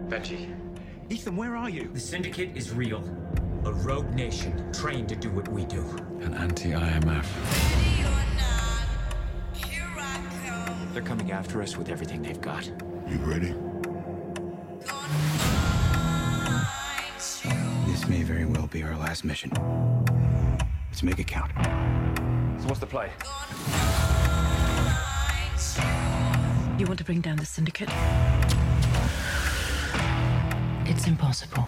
Benji. Ethan, where are you? The Syndicate is real. A rogue nation trained to do what we do. An anti-IMF. They're coming after us with everything they've got. You ready? This may very well be our last mission. Let's make it count. So what's the play? You want to bring down the syndicate? It's impossible.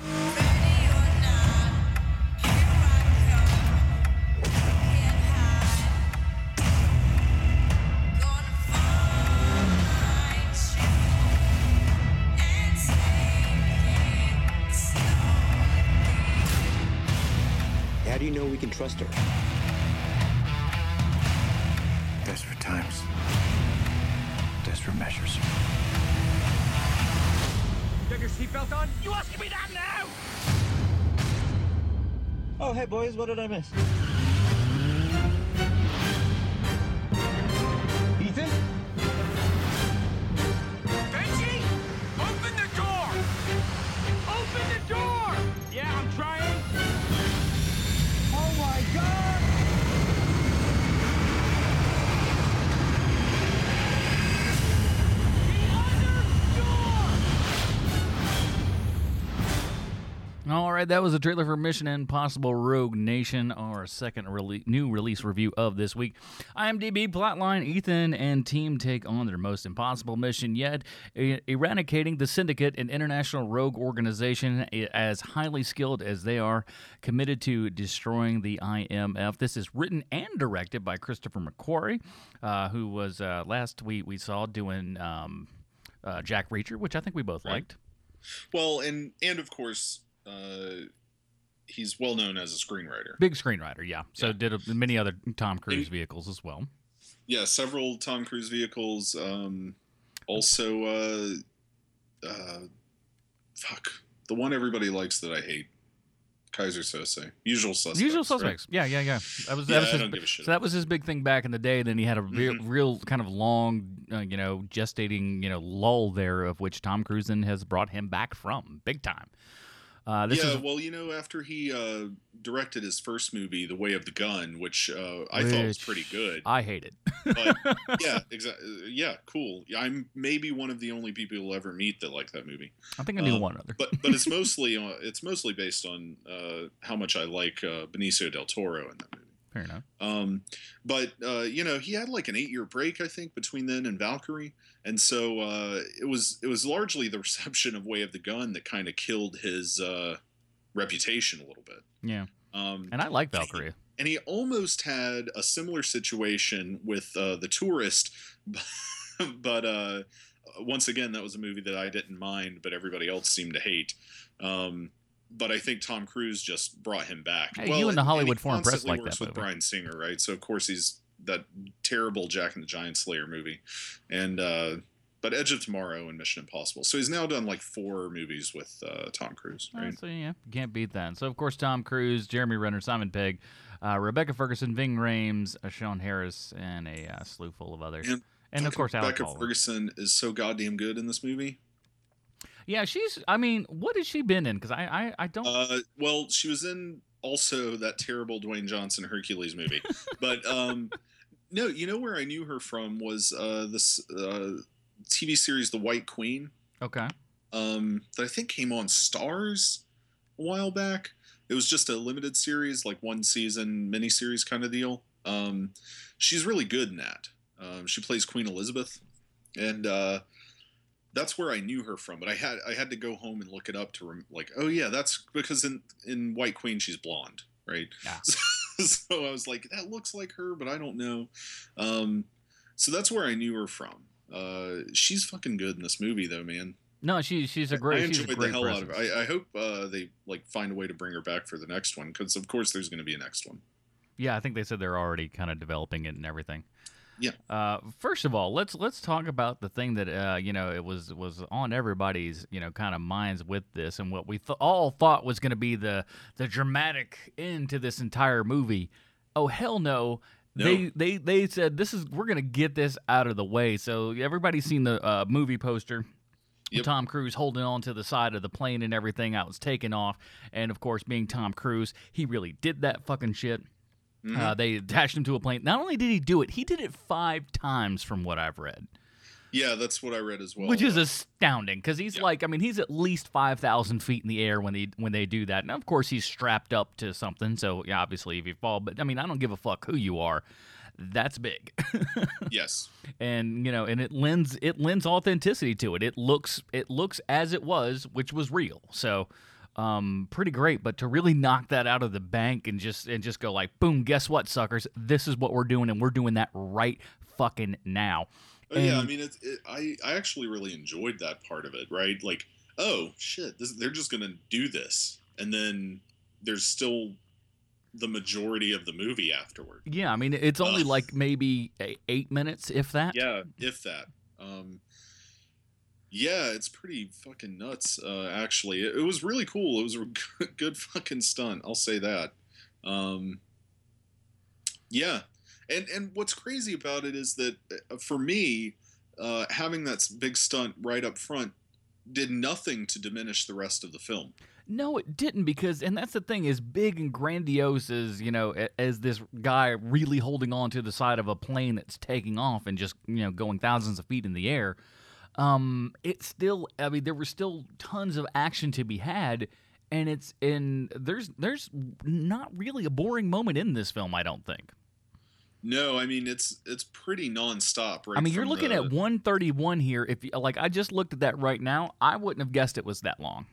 Know we can trust her? Desperate times. Desperate measures. You have your seatbelt on? You asking me that now? Oh, hey, boys, what did I miss? Right, that was a trailer for Mission Impossible Rogue Nation, our second rele- new release review of this week. IMDb plotline Ethan and team take on their most impossible mission yet, e- eradicating the Syndicate, an international rogue organization as highly skilled as they are, committed to destroying the IMF. This is written and directed by Christopher McQuarrie, uh, who was uh, last we, we saw doing um, uh, Jack Reacher, which I think we both liked. Well, and and of course, uh, he's well known as a screenwriter. Big screenwriter, yeah. So did a, many other Tom Cruise vehicles as well. Yeah, several Tom Cruise vehicles. Um, also, uh, uh, fuck the one everybody likes that I hate, Keyser Söze. Usual suspects. Usual right? suspects. Yeah, yeah, yeah. That was Yeah, that was I his, don't give a shit Mm-hmm. So that was his big thing back in the day. Then he had a real, real kind of long, uh, you know, gestating, you know, lull there, of which Tom Cruise has brought him back from big time. Uh, this yeah, is well, you know, after he uh, directed his first movie, The Way of the Gun, which uh, I thought was pretty good. I hate it. but [LAUGHS] yeah, exactly. Yeah, cool. I'm maybe one of the only people you'll ever meet that like that movie. I think I knew Um, one other. but but it's mostly uh, it's mostly based on uh, how much I like uh, Benicio del Toro in that movie. Fair enough. Um, but uh, you know, he had like an eight year break, I think, between then and Valkyrie, and so uh, it was it was largely the [LAUGHS] reception of Way of the Gun that kind of killed his uh, reputation a little bit. Yeah. Um, And I like Valkyrie. and he almost had a similar situation with uh, the tourist [LAUGHS] but uh, once again that was a movie that i didn't mind but everybody else seemed to hate um, but i think tom cruise just brought him back Hey, you and the Hollywood Foreign Press like works that with movie. bryan singer right so of course he's that terrible jack and the giant slayer movie and uh, but edge of tomorrow and mission impossible so he's now done like four movies with uh, tom cruise right so yeah, can't beat that. So of course Tom Cruise, Jeremy Renner, Simon Pegg, uh, Rebecca Ferguson, Ving Rhames, uh, Sean Harris, and a uh, slew full of others. And And, of course Rebecca. Ferguson is so goddamn good in this movie. Yeah, she's. I mean, what has she been in? Because I, I, I don't. Uh, well, she was in also that terrible Dwayne Johnson Hercules movie, but um, no, you know where I knew her from was uh, this uh, TV series The White Queen okay. um, that I think came on Starz. a while back. It was just a limited series, like one season miniseries kind of deal. Um, she's really good in that. Um, she plays Queen Elizabeth, and uh, that's where I knew her from. But I had I had to go home and look it up to rem- like, oh yeah, that's because in in White Queen she's blonde, right? Yeah. [LAUGHS] So, I was like, that looks like her, but I don't know. Um, so that's where I knew her from. Uh, she's fucking good in this movie, though, man. No, she she's a great. I enjoyed great the hell presence. out of it. I, I hope uh, they like find a way to bring her back for the next one because of course there's going to be a next one. Yeah, I think they said they're already kind of developing it and everything. Yeah. Uh, first of all, let's let's talk about the thing that uh, you know it was was on everybody's you know kind of minds with this, and what we th- all thought was going to be the the dramatic end to this entire movie. Oh hell no! No. They they they said this is we're going to get this out of the way. So everybody's seen the uh, movie poster. with Tom Cruise holding on to the side of the plane and everything. I was taking off, and of course, being Tom Cruise, he really did that fucking shit. Mm-hmm. Uh, they attached him to a plane. Not only did he do it, he did it five times, from what I've read, Yeah, that's what I read as well. which is astounding. Because he's like, I mean, he's at least five thousand feet in the air when they when they do that. And of course, he's strapped up to something. So yeah, obviously, if you fall, but I mean, I don't give a fuck who you are. That's big. [LAUGHS] yes. and you know and it lends it lends authenticity to it it looks it looks as it was which was real so um pretty great but to really knock that out of the bank and just and just go like boom guess what suckers this is what we're doing and we're doing that right fucking now Oh, yeah, I mean, it's, it, I I actually really enjoyed that part of it. Right, like, oh shit, this, they're just gonna do this, and then there's still the majority of the movie afterward. yeah i mean it's only Ugh. like maybe eight minutes if that Yeah, if that. Um, yeah, it's pretty fucking nuts. Uh, actually, it, it was really cool. It was a [LAUGHS] good, fucking stunt. I'll say that. Um, yeah, and and what's crazy about it is that uh, for me, uh, having that big stunt right up front did nothing to diminish the rest of the film. No, it didn't because, and that's the thing, as big and grandiose as you know, as this guy really holding on to the side of a plane that's taking off and just you know going thousands of feet in the air. Um, it's still, I mean, there was still tons of action to be had, and it's in there's there's not really a boring moment in this film. I don't think. No, I mean it's it's pretty nonstop. Right I mean, you're looking the- at 131 here. If you- like, I just looked at that right now, I wouldn't have guessed it was that long.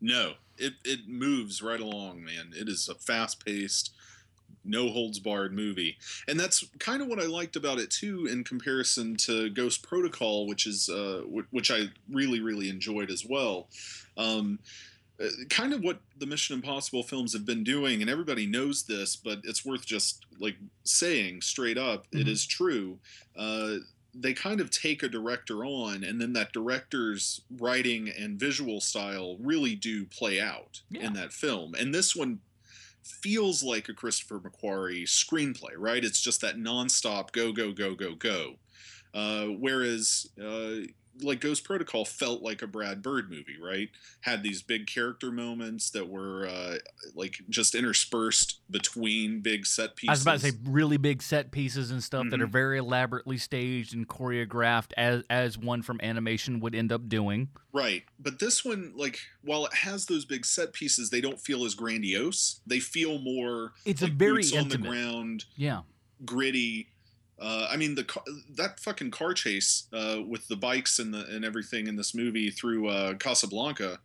No, it it moves right along, man. It is a fast paced, no holds barred movie, and that's kind of what I liked about it too, in comparison to Ghost Protocol, which is uh, wh- which I really really enjoyed as well. Um, uh, kind of what the Mission Impossible films have been doing, and everybody knows this, but it's worth just like saying straight up, it Mhm. is true. Uh, they kind of take a director on, and then that director's writing and visual style really do play out in that film. And this one feels like a Christopher McQuarrie screenplay, right? It's just that nonstop go, go, go, go, go. Uh, whereas, uh, like Ghost Protocol felt like a Brad Bird movie, right? Had these big character moments that were uh, like just interspersed between big set pieces. I was about to say really big set pieces and stuff that are Mhm. very elaborately staged and choreographed as as one from animation would end up doing. Right. But this one, like, while it has those big set pieces, they don't feel as grandiose. They feel more It's a very on the ground, Yeah. gritty. Uh, I mean, the that fucking car chase uh, with the bikes and the and everything in this movie through uh, Casablanca,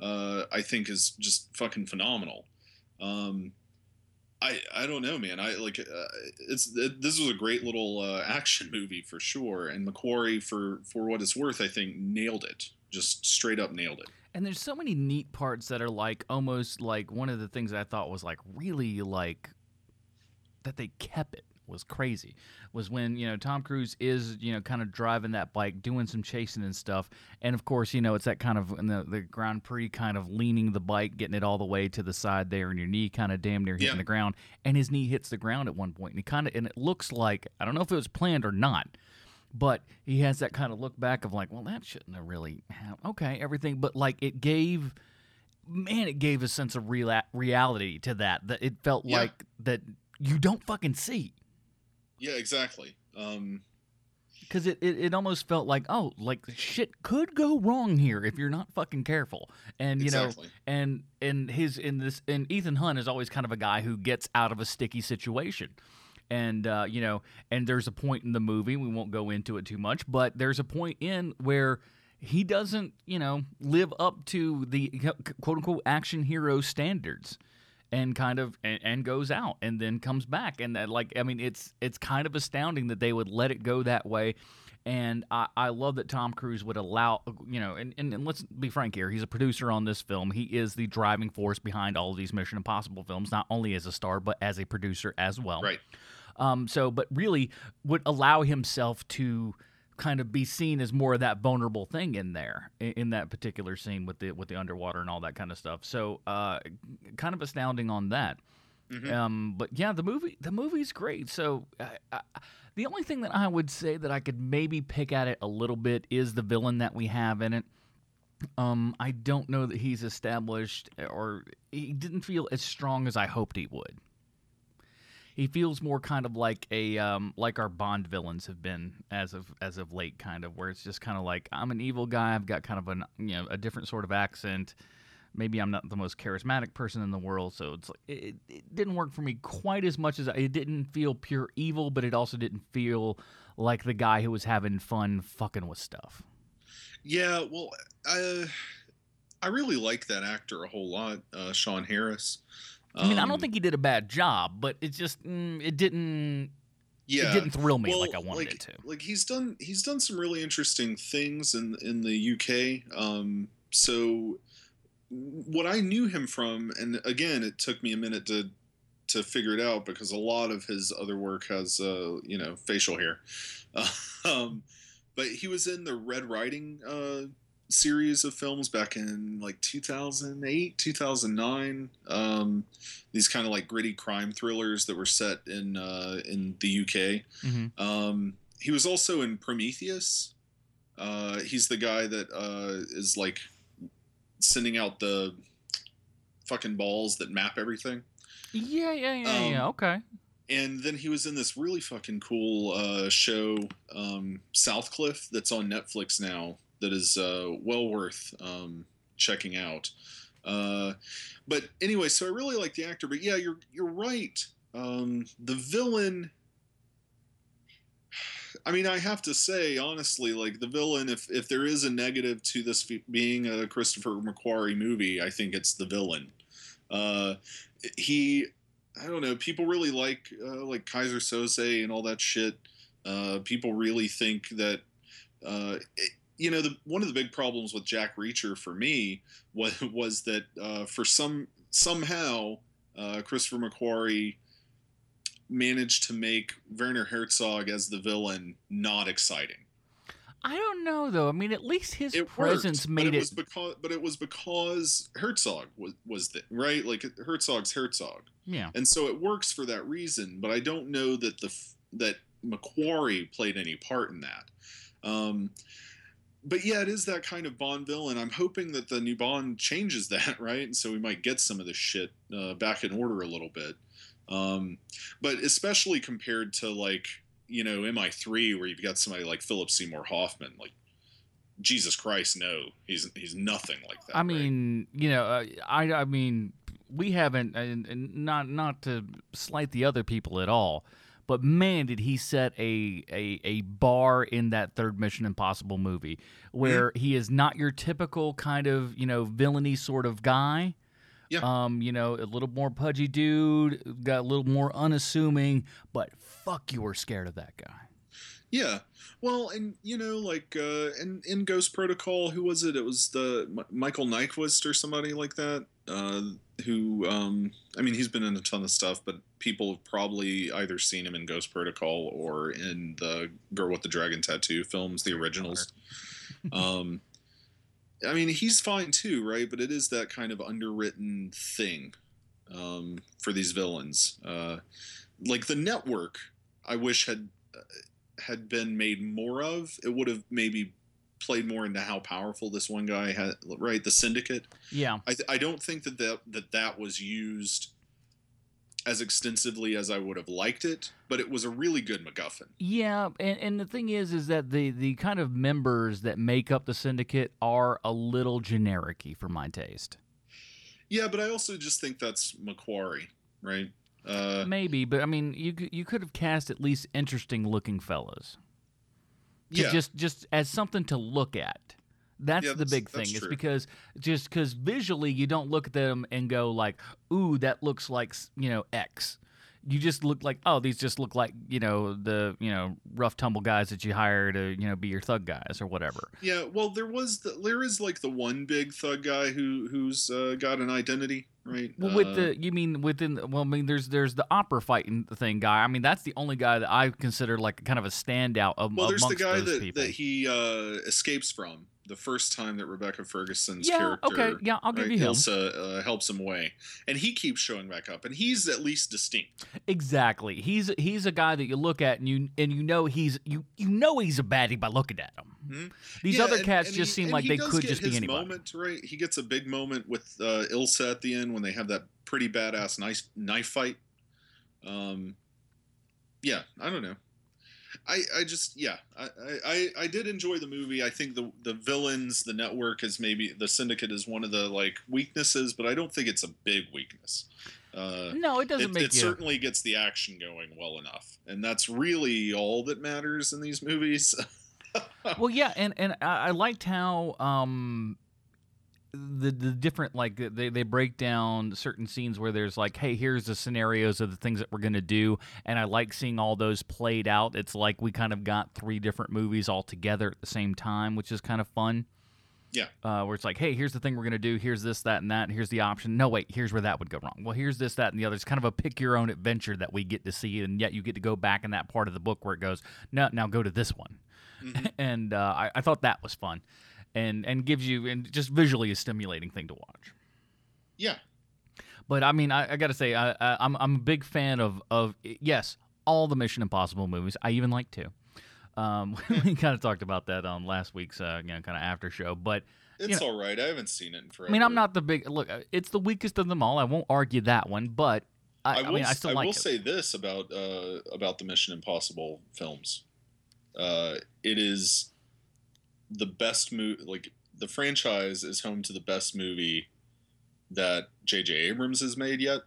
uh, I think is just fucking phenomenal. Um, I I don't know, man. I like uh, it's it, this was a great little uh, action movie for sure, and McQuarrie for for what it's worth, I think nailed it. Just straight up nailed it. And there's so many neat parts that are like almost like one of the things I thought was like really like that they kept it was crazy was when you know Tom Cruise is you know kind of driving that bike doing some chasing and stuff and of course you know it's that kind of in the, the Grand Prix kind of leaning the bike getting it all the way to the side there and your knee kind of damn near hitting Yeah. the ground and his knee hits the ground at one point and he kind of and it looks like I don't know if it was planned or not but he has that kind of look back of like well that shouldn't have really happened okay everything but like it gave man it gave a sense of real reality to that that it felt Yeah. like that you don't fucking see Yeah, exactly. Um, because it, it, it almost felt like oh like shit could go wrong here if you're not fucking careful and you Exactly. know and and his in this and Ethan Hunt is always kind of a guy who gets out of a sticky situation and uh, you know and there's a point in the movie we won't go into it too much but there's a point in where he doesn't you know live up to the quote unquote action hero standards and kind of and, and goes out and then comes back and that like i mean it's it's kind of astounding that they would let it go that way and I, I love that Tom Cruise would allow, you know, and, and, and let's be frank here. He's a producer on this film. He is the driving force behind all of these Mission Impossible films, not only as a star, but as a producer as well. Right. Um, so, but really would allow himself to kind of be seen as more of that vulnerable thing in there in, that particular scene with the with the underwater and all that kind of stuff. So, uh, kind of astounding on that. Um, but yeah, the movie the movie's great. So, the only thing that I would say that I could maybe pick at it a little bit is the villain that we have in it. Um, I don't know that he's established or he didn't feel as strong as I hoped he would he feels more kind of like a um, like our Bond villains have been as of as of late, kind of where it's just kind of like I'm an evil guy. I've got kind of an you know a different sort of accent. Maybe I'm not the most charismatic person in the world, so it's like it, it didn't work for me quite as much as I, it didn't feel pure evil, but it also didn't feel like the guy who was having fun fucking with stuff. Yeah, well, I I really like that actor a whole lot, uh, Sean Harris. I mean, I Um, don't think he did a bad job, but it just mm, it didn't yeah it didn't thrill me Well, like I wanted like, it to. Like he's done he's done some really interesting things in in the UK. Um, so what I knew him from, and again, it took me a minute to to figure it out because a lot of his other work has uh, you know facial hair. [LAUGHS] um, but he was in the Red Riding uh, series of films back in like 2008 2009 um, these kind of like gritty crime thrillers that were set in uh, in the uk Mhm. um, he was also in prometheus uh, he's the guy that uh, is like sending out the fucking balls that map everything Yeah, yeah, yeah, Um, yeah. Okay. and then he was in this really fucking cool uh, show um, southcliffe that's on netflix now that is uh, well worth um, checking out uh, but anyway so i really like the actor but yeah you're you're right um, the villain I mean, I have to say honestly, like the villain, if if there is a negative to this f- being a Christopher McQuarrie movie, I think it's the villain. Uh, he, I don't know, people really like uh, like Keyser Söze and all that shit. Uh, people really think that, uh, it- you know, the one of the big problems with Jack Reacher for me was [LAUGHS] was that uh, for some somehow uh, Christopher McQuarrie managed to make Werner Herzog as the villain not exciting. I don't know though. I mean, at least his It presence worked, made but it. it was because but it was because Herzog was was the right like Herzog's Herzog. Yeah. And so it works for that reason, but I don't know that the that McQuarrie played any part in that. Um, but yeah, it is that kind of Bond villain. I'm hoping that the new Bond [LAUGHS] changes that, right? And so we might get some of this shit uh, back in order a little bit. Um, but especially compared to like you know MI3, where you've got somebody like Philip Seymour Hoffman, like Jesus Christ, no, he's he's nothing like that. I mean, you know, uh, I I mean, we haven't, and, and not not to slight the other people at all, but man, did he set a a, a bar in that third Mission Impossible movie where he is not your typical kind of you know villainy sort of guy. Yeah. Um, you know, a little more pudgy dude, got a little more unassuming, but fuck, you were scared of that guy. Yeah. Well, and you know, like uh, in in Ghost Protocol, who was it? It was the M- Michael Nyqvist or somebody like that. Uh, who, um, I mean, he's been in a ton of stuff, but people have probably either seen him in Ghost Protocol or in the Girl with the Dragon Tattoo films, the originals. [LAUGHS] um, I mean, he's fine too, right? But it is that kind of underwritten thing um, for these villains. Uh, like the network, I wish had uh, had been made more of. It would have maybe played more into how powerful this one guy had. Right, the syndicate. Yeah. I, I don't think that, that that that was used as extensively as I would have liked it, but it was a really good MacGuffin. Yeah, and, and the thing is, is that the the kind of members that make up the syndicate are a little generic-y for my taste. Yeah, but I also just think that's McQuarrie, right? Uh, Maybe, but I mean, you you could have cast at least interesting-looking fellas. Yeah. Just just as something to look at. That's Yeah, the big thing. Is true. because just because visually you don't look at them and go like, "Ooh, that looks like you know X." You just look like, oh, these just look like you know the you know rough tumble guys that you hire to you know be your thug guys or whatever. yeah, well, there was the, there is like the one big thug guy who who's uh, got an identity, right? Well, with Uh, the you mean within well, I mean there's there's the opera fighting thing guy. I mean that's the only guy that I consider like kind of a standout am- well, there's the guy that, people. that he uh, escapes from the first time that Rebecca Ferguson's Yeah, character, okay, yeah, I'll give right, you him. Ilsa, uh, helps him away, and he keeps showing back up, and he's at least distinct. Exactly. He's he's a guy that you look at and you and you know he's you you know he's a baddie by looking at him. These Hmm? Yeah, other and- cats and just he- seem like they could just be anybody. Moment, right? He gets a big moment with uh, Ilsa at the end when they have that pretty badass nice knife fight. Um, yeah, I don't know. I, I just yeah I, I I did enjoy the movie. I think the the villains, the network is maybe the syndicate is one of the like weaknesses, but I don't think it's a big weakness. Uh, No, it doesn't it, make it you- certainly gets the action going well enough, and that's really all that matters in these movies. [LAUGHS] well, yeah, and and I, I liked how um the the different like they they break down certain scenes where there's like, hey, here's the scenarios of the things that we're gonna do, and I like seeing all those played out. It's like we kind of got three different movies all together at the same time, which is kind of fun. Yeah. Uh, where it's like, hey, here's the thing we're gonna do. Here's this, that, and that. And here's the option. No, wait, here's where that would go wrong. Well, here's this, that, and the other. It's kind of a pick your own adventure that we get to see, and yet you get to go back in that part of the book where it goes, no, now go to this one. [LAUGHS] and uh, I, I thought that was fun, and and gives you and just visually a stimulating thing to watch. yeah, But I mean, I, I got to say, I, I, I'm I'm a big fan of of yes, all the Mission Impossible movies. I even like two. Um, [LAUGHS] we [LAUGHS] kind of talked about that on last week's uh, you know kind of after show, but. it's know, all right. I haven't seen it in forever. I mean, I'm not the big look. uh, It's the weakest of them all. I won't argue that one, but I, I, I will, mean, I still I like will it. say this about uh, about the Mission Impossible films. Uh, it is the best movie. Like the franchise is home to the best movie that J.J. Abrams has made yet,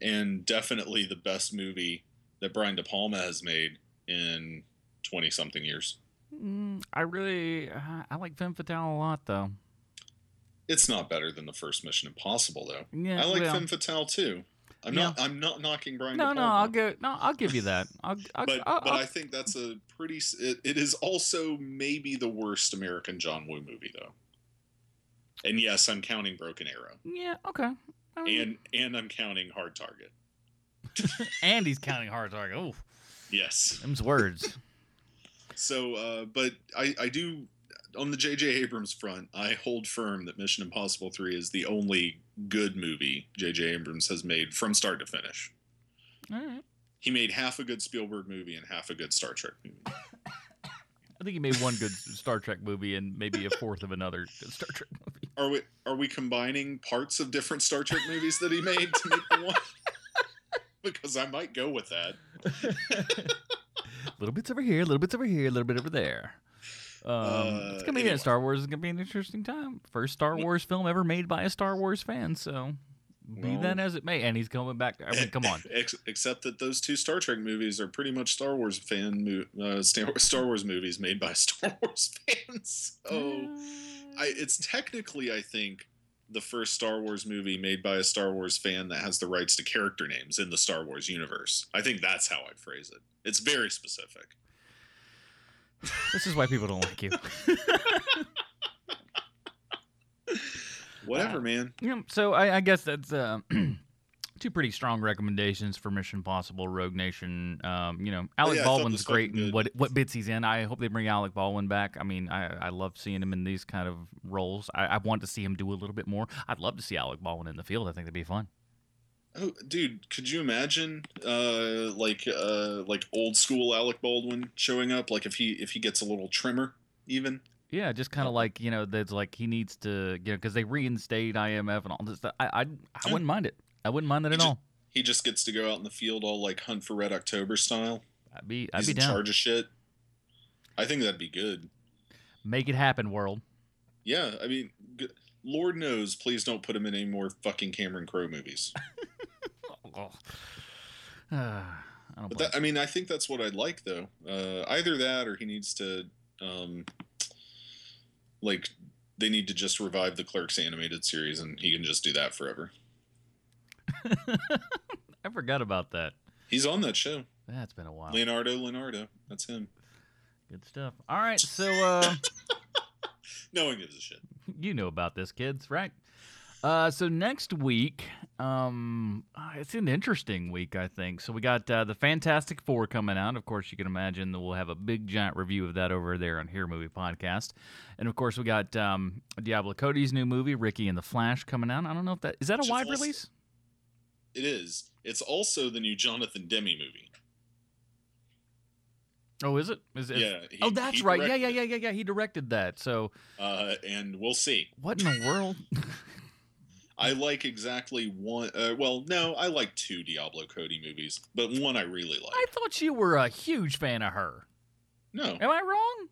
and definitely the best movie that Brian De Palma has made in twenty something years. Mm, I really, uh, I like Femme Fatale a lot, though. It's not better than the first Mission Impossible, though. Yeah, I like well- Femme Fatale too. I'm Yeah. not. I'm not knocking Brian. No, no, I'll give no, I'll give you that. I'll, [LAUGHS] I'll, but I'll, but I think that's a pretty. It, it is also maybe the worst American John Woo movie though. And yes, I'm counting Broken Arrow, yeah, okay. I mean, and and I'm counting Hard Target. [LAUGHS] and he's counting hard target. Oh, Yes. them's words. So, uh, but I I do on the J.J. Abrams front, I hold firm that Mission Impossible Three is the only good movie J.J. Abrams has made from start to finish. All right. He made half a good Spielberg movie and half a good Star Trek movie. I think he made one good Star Trek movie and maybe a fourth of another good Star Trek movie. Are we are we combining parts of different Star Trek movies that he made to make the one? [LAUGHS] because I might go with that. [LAUGHS] little bits over here, little bits over here, a little bit over there. Um, it's Uh, gonna be anyway. Star Wars is gonna be an interesting time. First Star Wars film ever made by a Star Wars fan. So be Well- that as it may, and he's coming back. I mean, come on. [LAUGHS] Ex- except that those two Star Trek movies are pretty much Star Wars fan uh, Star [LAUGHS] Star Wars movies made by [LAUGHS] Star Wars fans. So I, it's technically, I think, the first Star Wars movie made by a Star Wars fan that has the rights to character names in the Star Wars universe. I think that's how I'd phrase it. It's very specific. This is why people don't like you. [LAUGHS] Whatever, man. Yeah, so I, I guess that's uh, [CLEARS THROAT] two pretty strong recommendations for Mission Impossible, Rogue Nation. Um, you know, Alec yeah, Baldwin's great in what what bits he's in. I hope they bring Alec Baldwin back. I mean, I, I love seeing him in these kind of roles. I, I want to see him do a little bit more. I'd love to see Alec Baldwin in the field. I think that'd be fun. Oh, dude, could you imagine, uh, like, uh, like old school Alec Baldwin showing up? Like if he if he gets a little trimmer, even. Yeah, just kind of like you know, that's like he needs to, you know, because they reinstate IMF and all this stuff. I I, I wouldn't mind it. I wouldn't mind that He at ju- all. he just gets to go out in the field all like Hunt for Red October style. I'd be I'd He's be in down. charge of shit. I think that'd be good. Make it happen, world. Yeah, I mean, Lord knows, please don't put him in any more fucking Cameron Crowe movies. [LAUGHS] Oh. [SIGHS] I don't But that, I mean, I think that's what I'd like though. Uh, either that, or he needs to, um, like, they need to just revive the Clerks animated series, and he can just do that forever. [LAUGHS] I forgot about that. He's on that show. That's been a while. Leonardo, Leonardo, that's him. Good stuff. All right, so [LAUGHS] uh, No one gives a shit. [LAUGHS] you know about this, kids, right? Uh, so next week, um, uh, it's an interesting week, I think. So we got uh, the Fantastic Four coming out. Of course, you can imagine that we'll have a big giant review of that over there on Here Movie Podcast. And of course, we got um, Diablo Cody's new movie, Ricki and the Flash, coming out. I don't know if that is that a wide also- release. It is. It's also the new Jonathan Demme movie. Oh, is it? Is it? Yeah, he- oh, that's right. Yeah, yeah, yeah, yeah, yeah. He directed that. So Uh, and we'll see. what in the world? [LAUGHS] I like exactly one. Uh, well, no, I like two Diablo Cody movies, but one I really like. I thought you were a huge fan of her. No, Am I wrong?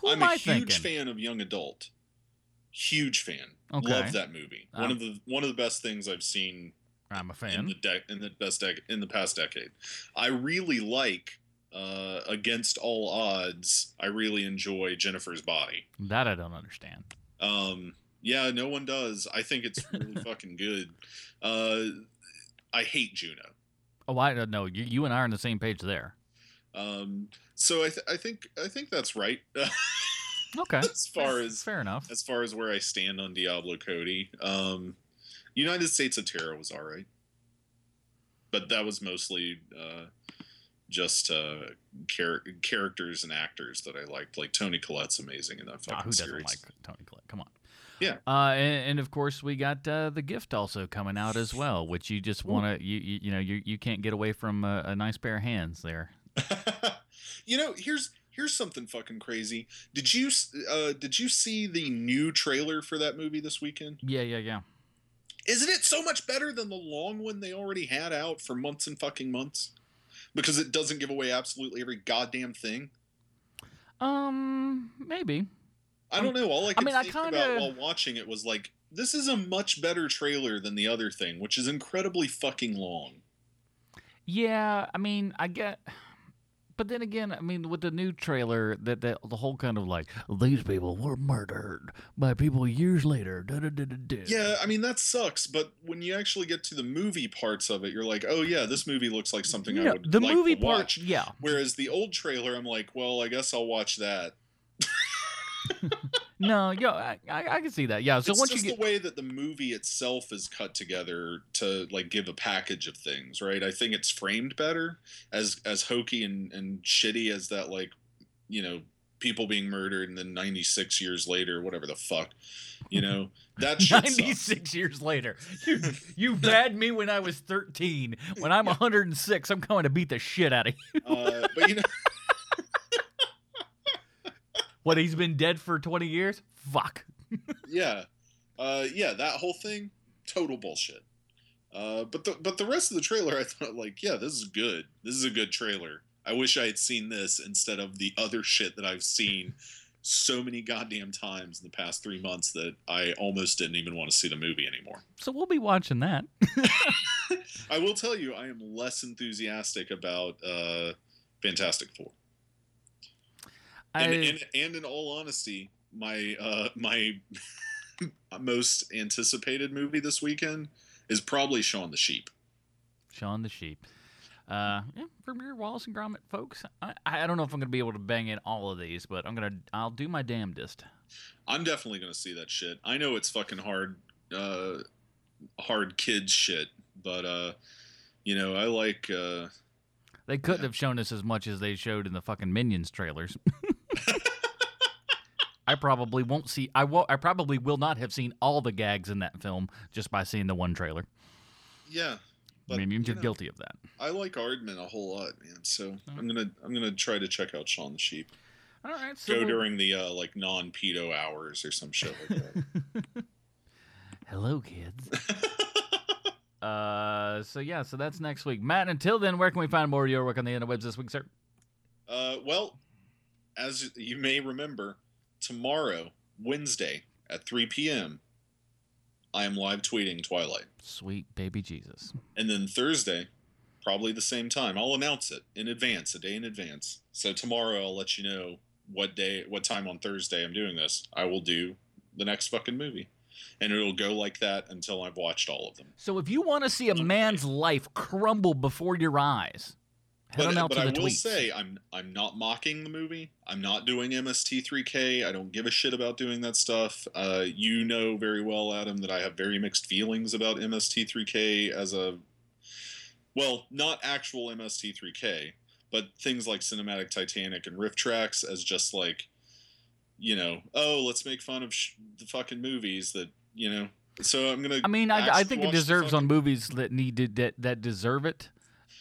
Who I'm am a I huge thinking? fan of Young Adult. Huge fan. Okay. Love that movie. One Um, of the one of the best things I've seen I'm a in fan. the de- in the best dec- in the past decade. I really like uh, Against All Odds. I really enjoy Jennifer's Body. That I don't understand. Um, yeah, no one does. I think it's really [LAUGHS] fucking good. Uh, I hate Juno. Oh, I don't know. You, you and I are on the same page there. Um, so I, th- I think I think that's right. [LAUGHS] Okay. as far as Fair enough. as far as where I stand on Diablo Cody, um, United States of Tara was all right, but that was mostly uh, just uh, char- characters and actors that I liked. Like Toni Collette's amazing in that fucking Ah, who doesn't like Toni Collette? Come on. Yeah. Uh, and, and of course we got uh, the gift also coming out as well, which you just want to you, you you know you you can't get away from a, a nice pair of hands there. [LAUGHS] You know, here's here's something fucking crazy. Did you uh, did you see the new trailer for that movie this weekend? Yeah, yeah, yeah. Isn't it so much better than the long one they already had out for months and fucking months? Because it doesn't give away absolutely every goddamn thing. Um, maybe. I don't know. All I I could mean, I think kinda- about while watching it was like, this is a much better trailer than the other thing, which is incredibly fucking long. Yeah, I mean, I get, but then again, I mean, with the new trailer, that that the whole kind of like these people were murdered by people years later. Da, da, da, da, da. Yeah, I mean that sucks, but when you actually get to the movie parts of it, you're like, oh yeah, this movie looks like something I Yeah, would the like movie to part, watch. yeah. Whereas the old trailer, I'm like, well, I guess I'll watch that. [LAUGHS] No, yo, I, I, I can see that. Yeah. So it's once you get, the way that the movie itself is cut together to like give a package of things, right? I think it's framed better as as hokey and, and shitty as that like, you know, people being murdered and then 96 years later, whatever the fuck, you know, [LAUGHS] that shit sucks. 96 years later. You, you had me when I was 13. When I'm 106, I'm coming to beat the shit out of you. Uh, but you know, [LAUGHS] What, he's been dead for 20 years? Fuck. [LAUGHS] yeah, uh, yeah, that whole thing, total bullshit. Uh, but the but the rest of the trailer, I thought like, yeah, this is good. This is a good trailer. I wish I had seen this instead of the other shit that I've seen so many goddamn times in the past three months that I almost didn't even want to see the movie anymore. So we'll be watching that. [LAUGHS] [LAUGHS] I will tell you, I am less enthusiastic about uh, Fantastic Four. And, I- and, and in all honesty, my uh, my [LAUGHS] most anticipated movie this weekend is probably Shaun the Sheep. Shaun the Sheep. Uh, yeah, from your Wallace and Gromit folks. I, I don't know if I'm going to be able to bang in all of these, but I'm going to, I'll do my damnedest. I'm definitely gonna see that shit. I know it's fucking hard, uh, hard kids shit, but uh, you know, I like. Uh, They couldn't have shown us as much as they showed in the fucking Minions trailers. [LAUGHS] I probably won't see. I will. I probably will not have seen all the gags in that film just by seeing the one trailer. yeah, I mean, you're you know, guilty of that. I like Aardman a whole lot, man. So I'm gonna I'm gonna try to check out Shaun the Sheep. All right, so Go we'll- during the uh, like non pedo hours or some shit like that. [LAUGHS] Hello, kids. [LAUGHS] uh, so yeah, so that's next week. Matt, until then, where can we find more of your work on the interwebs this week, sir? Uh, well, as you may remember, tomorrow, Wednesday at 3 p.m., I am live tweeting Twilight. Sweet baby Jesus. And then Thursday, probably the same time. I'll announce it in advance, a day in advance. So tomorrow I'll let you know what day, what time on Thursday I'm doing this. I will do the next fucking movie. And it'll go like that until I've watched all of them. So if you want to see a man's life crumble before your eyes, head But, but I will tweets. say I'm I'm not mocking the movie. I'm not doing MST3K. I don't give a shit about doing that stuff. Uh, you know very well, Adam, that I have very mixed feelings about MST3K as a well, not actual MST3K, but things like Cinematic Titanic and RiffTrax as just like, you know, oh, let's make fun of sh- the fucking movies that you know. So I'm gonna. I mean, I, I think it deserves fucking- on movies that need to, that that deserve it.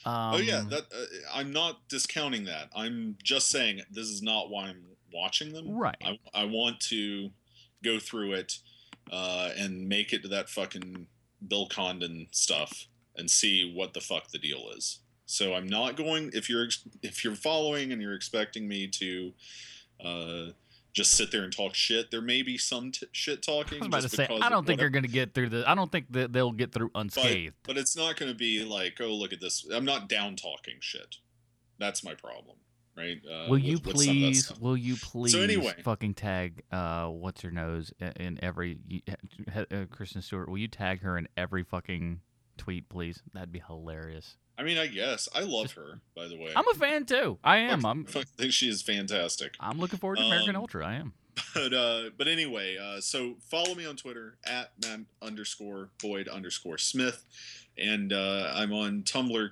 Um, oh yeah, that uh, I'm not discounting that. I'm just saying this is not why I'm watching them. Right. I, I want to go through it uh, and make it to that fucking Bill Condon stuff and see what the fuck the deal is. So I'm not going if you're if you're following and you're expecting me to uh, just sit there and talk shit. There may be some t- shit talking. I was about to say, I don't think they're going to get through the. I don't think that they'll get through unscathed. but it's not going to be like, oh, look at this. I'm not down talking shit. That's my problem, right? Uh, will you with- with some of that please? Will you please? So anyway. fucking tag uh, what's her nose in- in every uh, Kristen Stewart. Will you tag her in every fucking tweet, please? That'd be hilarious. I mean, I guess I love her. By the way, I'm a fan too. I am. I'm. [LAUGHS] I think she is fantastic. I'm looking forward to American Um, Ultra. I am. But uh, but anyway, uh, so follow me on Twitter at Matt underscore Boyd underscore Smith, and uh, I'm on Tumblr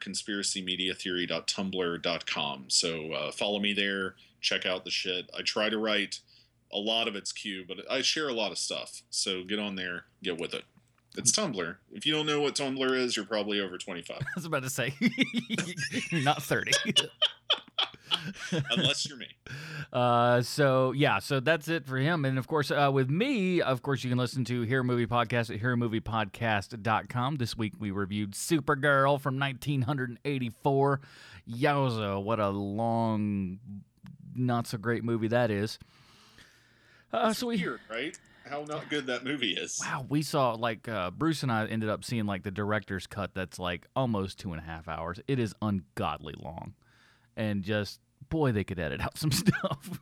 conspiracymediatheory.tumblr.com. So uh, follow me there. Check out the shit. I try to write a lot of it's Q, but I share a lot of stuff. So get on there, get with it. It's Tumblr. If you don't know what Tumblr is, you're probably over 25, [LAUGHS] I was about to say [LAUGHS] you're not 30. [LAUGHS] unless you're me. Uh, so yeah, so that's it for him. And of course, uh, with me, of course, you can listen to Hero Movie Podcast at HeroMoviePodcast.com. This week we reviewed Supergirl from 1984. Yowza, what a long, not so great movie that is. Uh, so we Weird, right? How not good that movie is. Wow, we saw like uh, Bruce and I ended up seeing like the director's cut that's like almost two and a half hours. It is ungodly long, and just boy, they could edit out [LAUGHS] some stuff.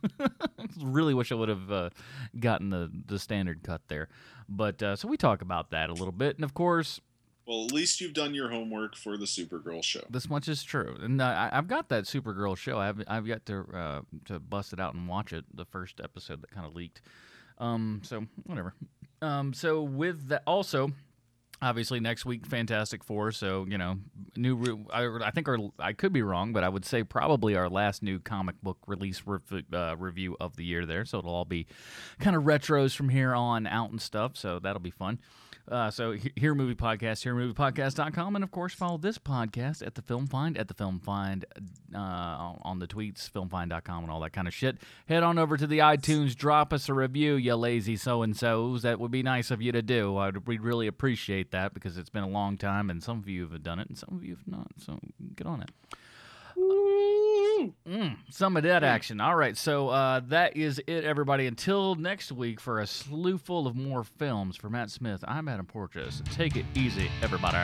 really wish I would have uh, gotten the the standard cut there. But uh, so we talk about that a little bit, and of course, Well, at least you've done your homework for the Supergirl show. this much is true. And uh, I, I've got that Supergirl show. I've I've got to uh, to bust it out and watch it. The first episode that kind of leaked. Um, so whatever. Um, so with that, also, obviously next week, Fantastic Four. So you know, new. Re- I, I think our I could be wrong, but I would say probably our last new comic book release rev- uh, review of the year there. So it'll all be kind of retros from here on out and stuff. So that'll be fun. Uh, so he- Here Movie Podcast, HereMoviePodcast.com, and of course follow this podcast at the Film Find, at the Film Find uh, on the tweets, filmfind.com, and all that kind of shit. Head on over to the iTunes, drop us a review, you lazy so and so's. That would be nice of you to do. I'd we'd really appreciate that because it's been a long time, and some of you have done it, and some of you have not. So get on it. Mm, some of that action. All right, so uh, that is it, everybody. Until next week for a slew full of more films for Matt Smith. I'm Adam Porches. Take it easy, everybody.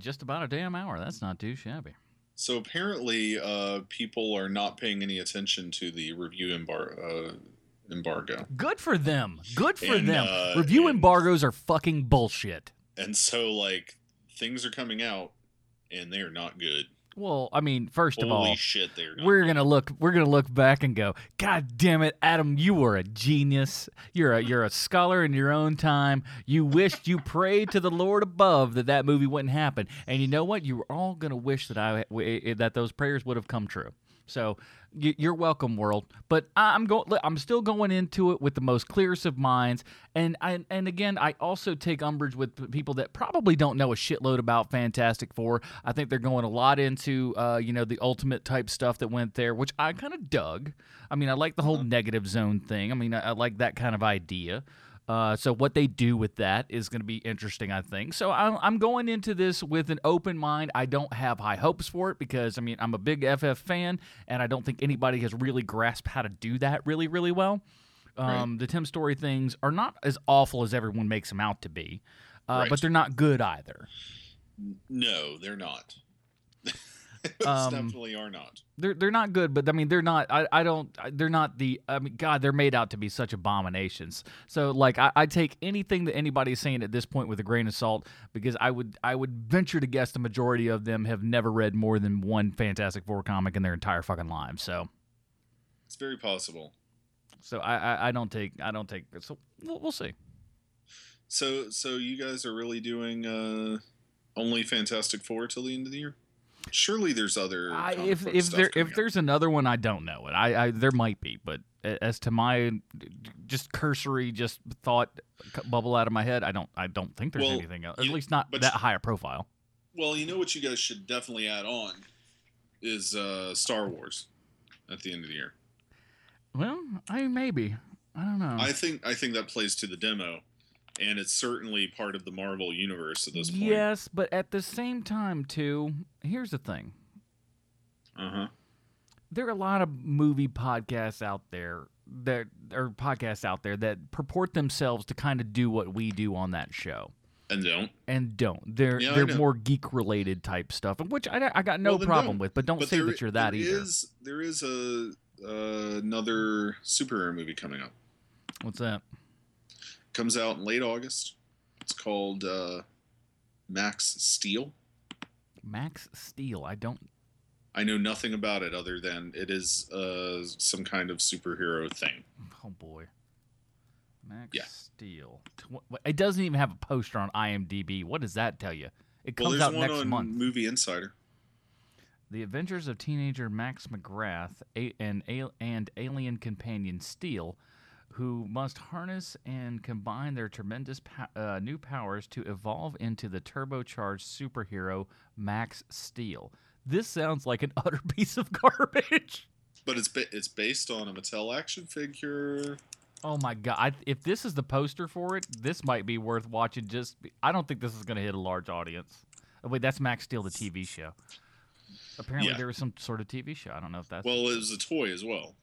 In just about a damn hour. That's not too shabby. So apparently, uh, people are not paying any attention to the review embar- uh, embargo, Good for them. Good for And, them. uh, Review and- embargoes are fucking bullshit. and so like things are coming out, and they are not good. Well, I mean, first of Holy all, shit, they are not. we're gonna look. We're gonna look back and go, God damn it, Adam! You were a genius. You're a you're a scholar in your own time. You wished, you prayed to the Lord above that that movie wouldn't happen. And you know what? You were all gonna wish that I that those prayers would have come true. So you're welcome, world. But I'm going. I'm still going into it with the most clearest of minds. And I, and again, I also take umbrage with people that probably don't know a shitload about Fantastic Four. I think they're going a lot into, uh, you know, the ultimate type stuff that went there, which I kind of dug. I mean, I like the whole negative zone thing. I mean, I, I like that kind of idea. Uh, so what they do with that is going to be interesting, I think. So I'm, I'm going into this with an open mind. I don't have high hopes for it because I mean I'm a big FF fan, and I don't think anybody has really grasped how to do that really, really well. Um, The Tim Story things are not as awful as everyone makes them out to be, uh, Right. but they're not good either. No, they're not. [LAUGHS] [LAUGHS] Um, definitely are not. They're they're not good, but I mean they're not. I, I don't. They're not the. I mean, God, they're made out to be such abominations. So like, I, I take anything that anybody's saying at this point with a grain of salt because I would I would venture to guess the majority of them have never read more than one Fantastic Four comic in their entire fucking lives. So It's very possible. so I I, I don't take I don't take. So we'll, we'll see. So, so you guys are really doing uh, only Fantastic Four till the end of the year? Surely there's other. I, if if there if there's another one, I don't know it. I, I there might be, but as to my just cursory just thought bubble out of my head, I don't I don't think there's Well, anything else. At you- least not that you- high a profile. Well, you know what you guys should definitely add on is uh, Star Wars at the end of the year. Well, I maybe I don't know. I think I think that plays to the demo, and it's certainly part of the Marvel universe at this point. yes, but at the same time too, here's the thing. Uh huh. There are a lot of movie podcasts out there that or podcasts out there that purport themselves to kind of do what we do on that show. And don't. and don't. They're Yeah, they're more geek related type stuff, which I, I got no Well, problem with. But don't But say there- that you're that there either. is- there is a uh, another superhero movie coming up. What's that? Comes out in late August. It's called uh, Max Steel. Max Steel. I don't. I know nothing about it other than it is uh, some kind of superhero thing. Oh boy. Max Yeah. Steel. It doesn't even have a poster on IMDb. What does that tell you? It comes there's out next on month. Movie Insider. The Adventures of Teenager Max McGrath and, and alien companion Steel, who must harness and combine their tremendous po- uh, new powers to evolve into the turbocharged superhero Max Steel. This sounds like an [LAUGHS] utter piece of garbage. But it's ba- it's based on a Mattel action figure. Oh my god! I, if this is the poster for it, this might be worth watching. Just I don't think this is going to hit a large audience. Oh, wait, that's Max Steel, the TV show. Apparently, Yeah. there was some sort of TV show. I don't know if that's Well, it was a toy as well.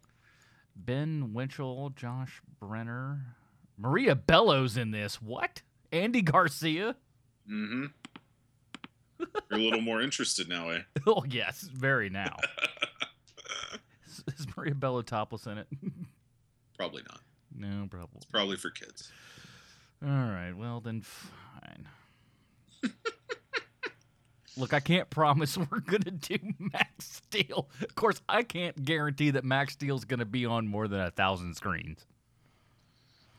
Ben Winchell, Josh Brener, Maria Bellows in this. What? Andy Garcia? Mm-hmm. You're a little more interested now, eh? [LAUGHS] oh yes, very now. [LAUGHS] is, is Maria Bello topless in it? Probably not. no, probably. It's probably for kids. All right. Well then, fine. [LAUGHS] Look, I can't [LAUGHS] promise we're gonna do Max Steel. Of course, I can't guarantee that Max Steel's gonna be on more than a thousand screens.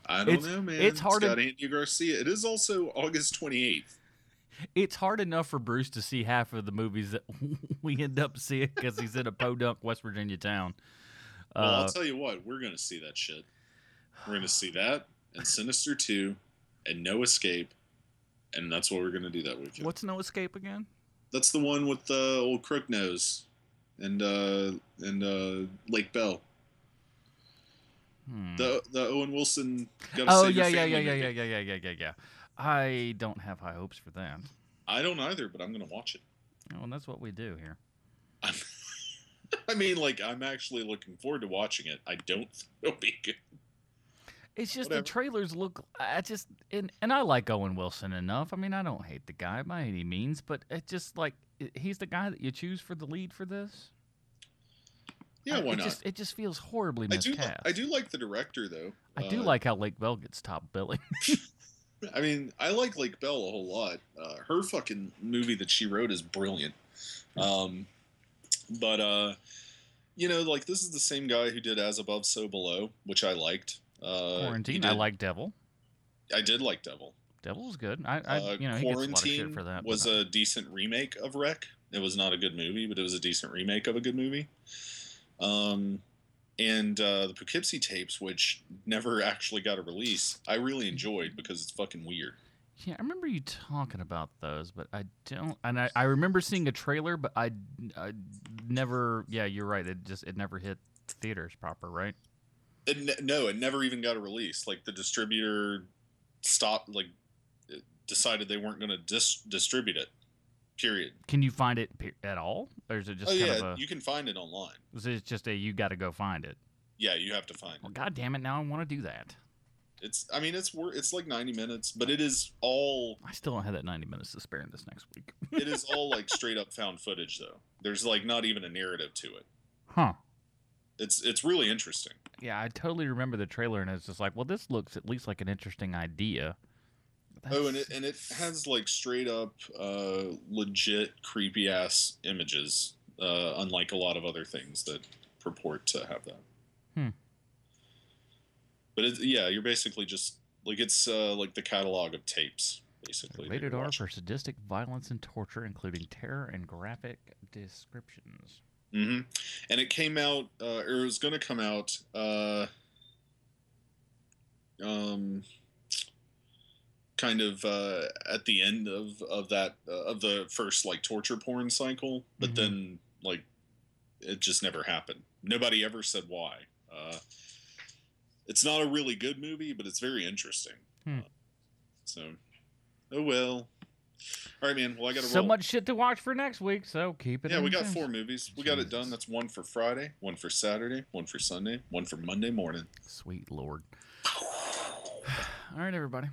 I don't It's- know, man. it's hard It's got to- Andy Garcia. It is also August 28th. It's hard enough for Bruce to see half of the movies that [LAUGHS] we end up seeing because he's in a podunk West Virginia town. Well, Uh, I'll tell you what, we're gonna see that shit. We're gonna see that and Sinister Two and No Escape, and that's what we're gonna do that weekend. what's No Escape again? That's the one with the old crook nose and uh and uh Lake Bell. Hmm. The the Owen Wilson. Oh Your yeah, yeah, yeah, yeah, yeah, yeah, yeah, yeah, yeah. I don't have high hopes for that. I don't either, but I'm gonna watch it. Oh, and that's what we do here. [LAUGHS] I mean, like I'm actually looking forward to watching it. I don't [LAUGHS] think it'll be good. It's just Whatever. the trailers look. I just and and I like Owen Wilson enough. I mean, I don't hate the guy by any means, but it just like he's the guy that you choose for the lead for this. Yeah, why it not? Just, it just feels horribly I do. miscast. I do like the director though. I do Uh, like how Lake Bell gets top billing. [LAUGHS] I mean, I like Lake Bell a whole lot. Uh, her fucking movie that she wrote is brilliant. Um, but uh, you know, like this is the same guy who did As Above, So Below, which I liked. Uh, Quarantine. I like Devil. I did like Devil. Devil was good. I, I Uh, you know, a Quarantine for that. was a decent remake of REC. It was not a good movie, but it was a decent remake of a good movie. Um, and uh, the Poughkeepsie tapes, which never actually got a release, I really enjoyed because it's fucking weird. Yeah, I remember you talking about those, but I don't. And I, I remember seeing a trailer, but I, I never. Yeah, you're right. It just it never hit theaters proper, right? It, no, it never even got a release. Like the distributor stopped, like decided they weren't going to dis- distribute it. Period. Can you find it pe- at all, or is it just oh kind yeah, of a? you can find it online. is it just a you got to go find it? Yeah, you have to find it. Well, God damn it! Now I want to do that. It's. I mean, it's wor- It's like ninety minutes, but it is all. I still don't have that 90 minutes to spare in this next week. it is all [LAUGHS] like straight up found footage though. There's like not even a narrative to it. Huh? It's it's really interesting. Yeah, I totally remember the trailer, and it's just like, well, this looks at least like an interesting idea. Oh, and it and it has like straight up uh, legit creepy ass images, uh, unlike a lot of other things that purport to have that. Hmm. But it, yeah, you're basically just like it's uh, like the catalog of tapes, basically. Rated R for sadistic violence and torture, including terror and graphic descriptions. Hmm And it came out, uh, or it was going to come out, uh, um, kind of uh, at the end of of that uh, of the first like torture porn cycle, but Mhm. then like it just never happened. Nobody ever said why. Uh, it's not a really good movie, but it's very interesting. Hmm. So, oh well. All right, man. Well, I got So roll. much shit to watch for next week, so keep it. Yeah, we got mind. four movies. We got it done. That's one for Friday, one for Saturday, one for Sunday, one for Monday morning. Sweet lord. [SIGHS] All right, everybody.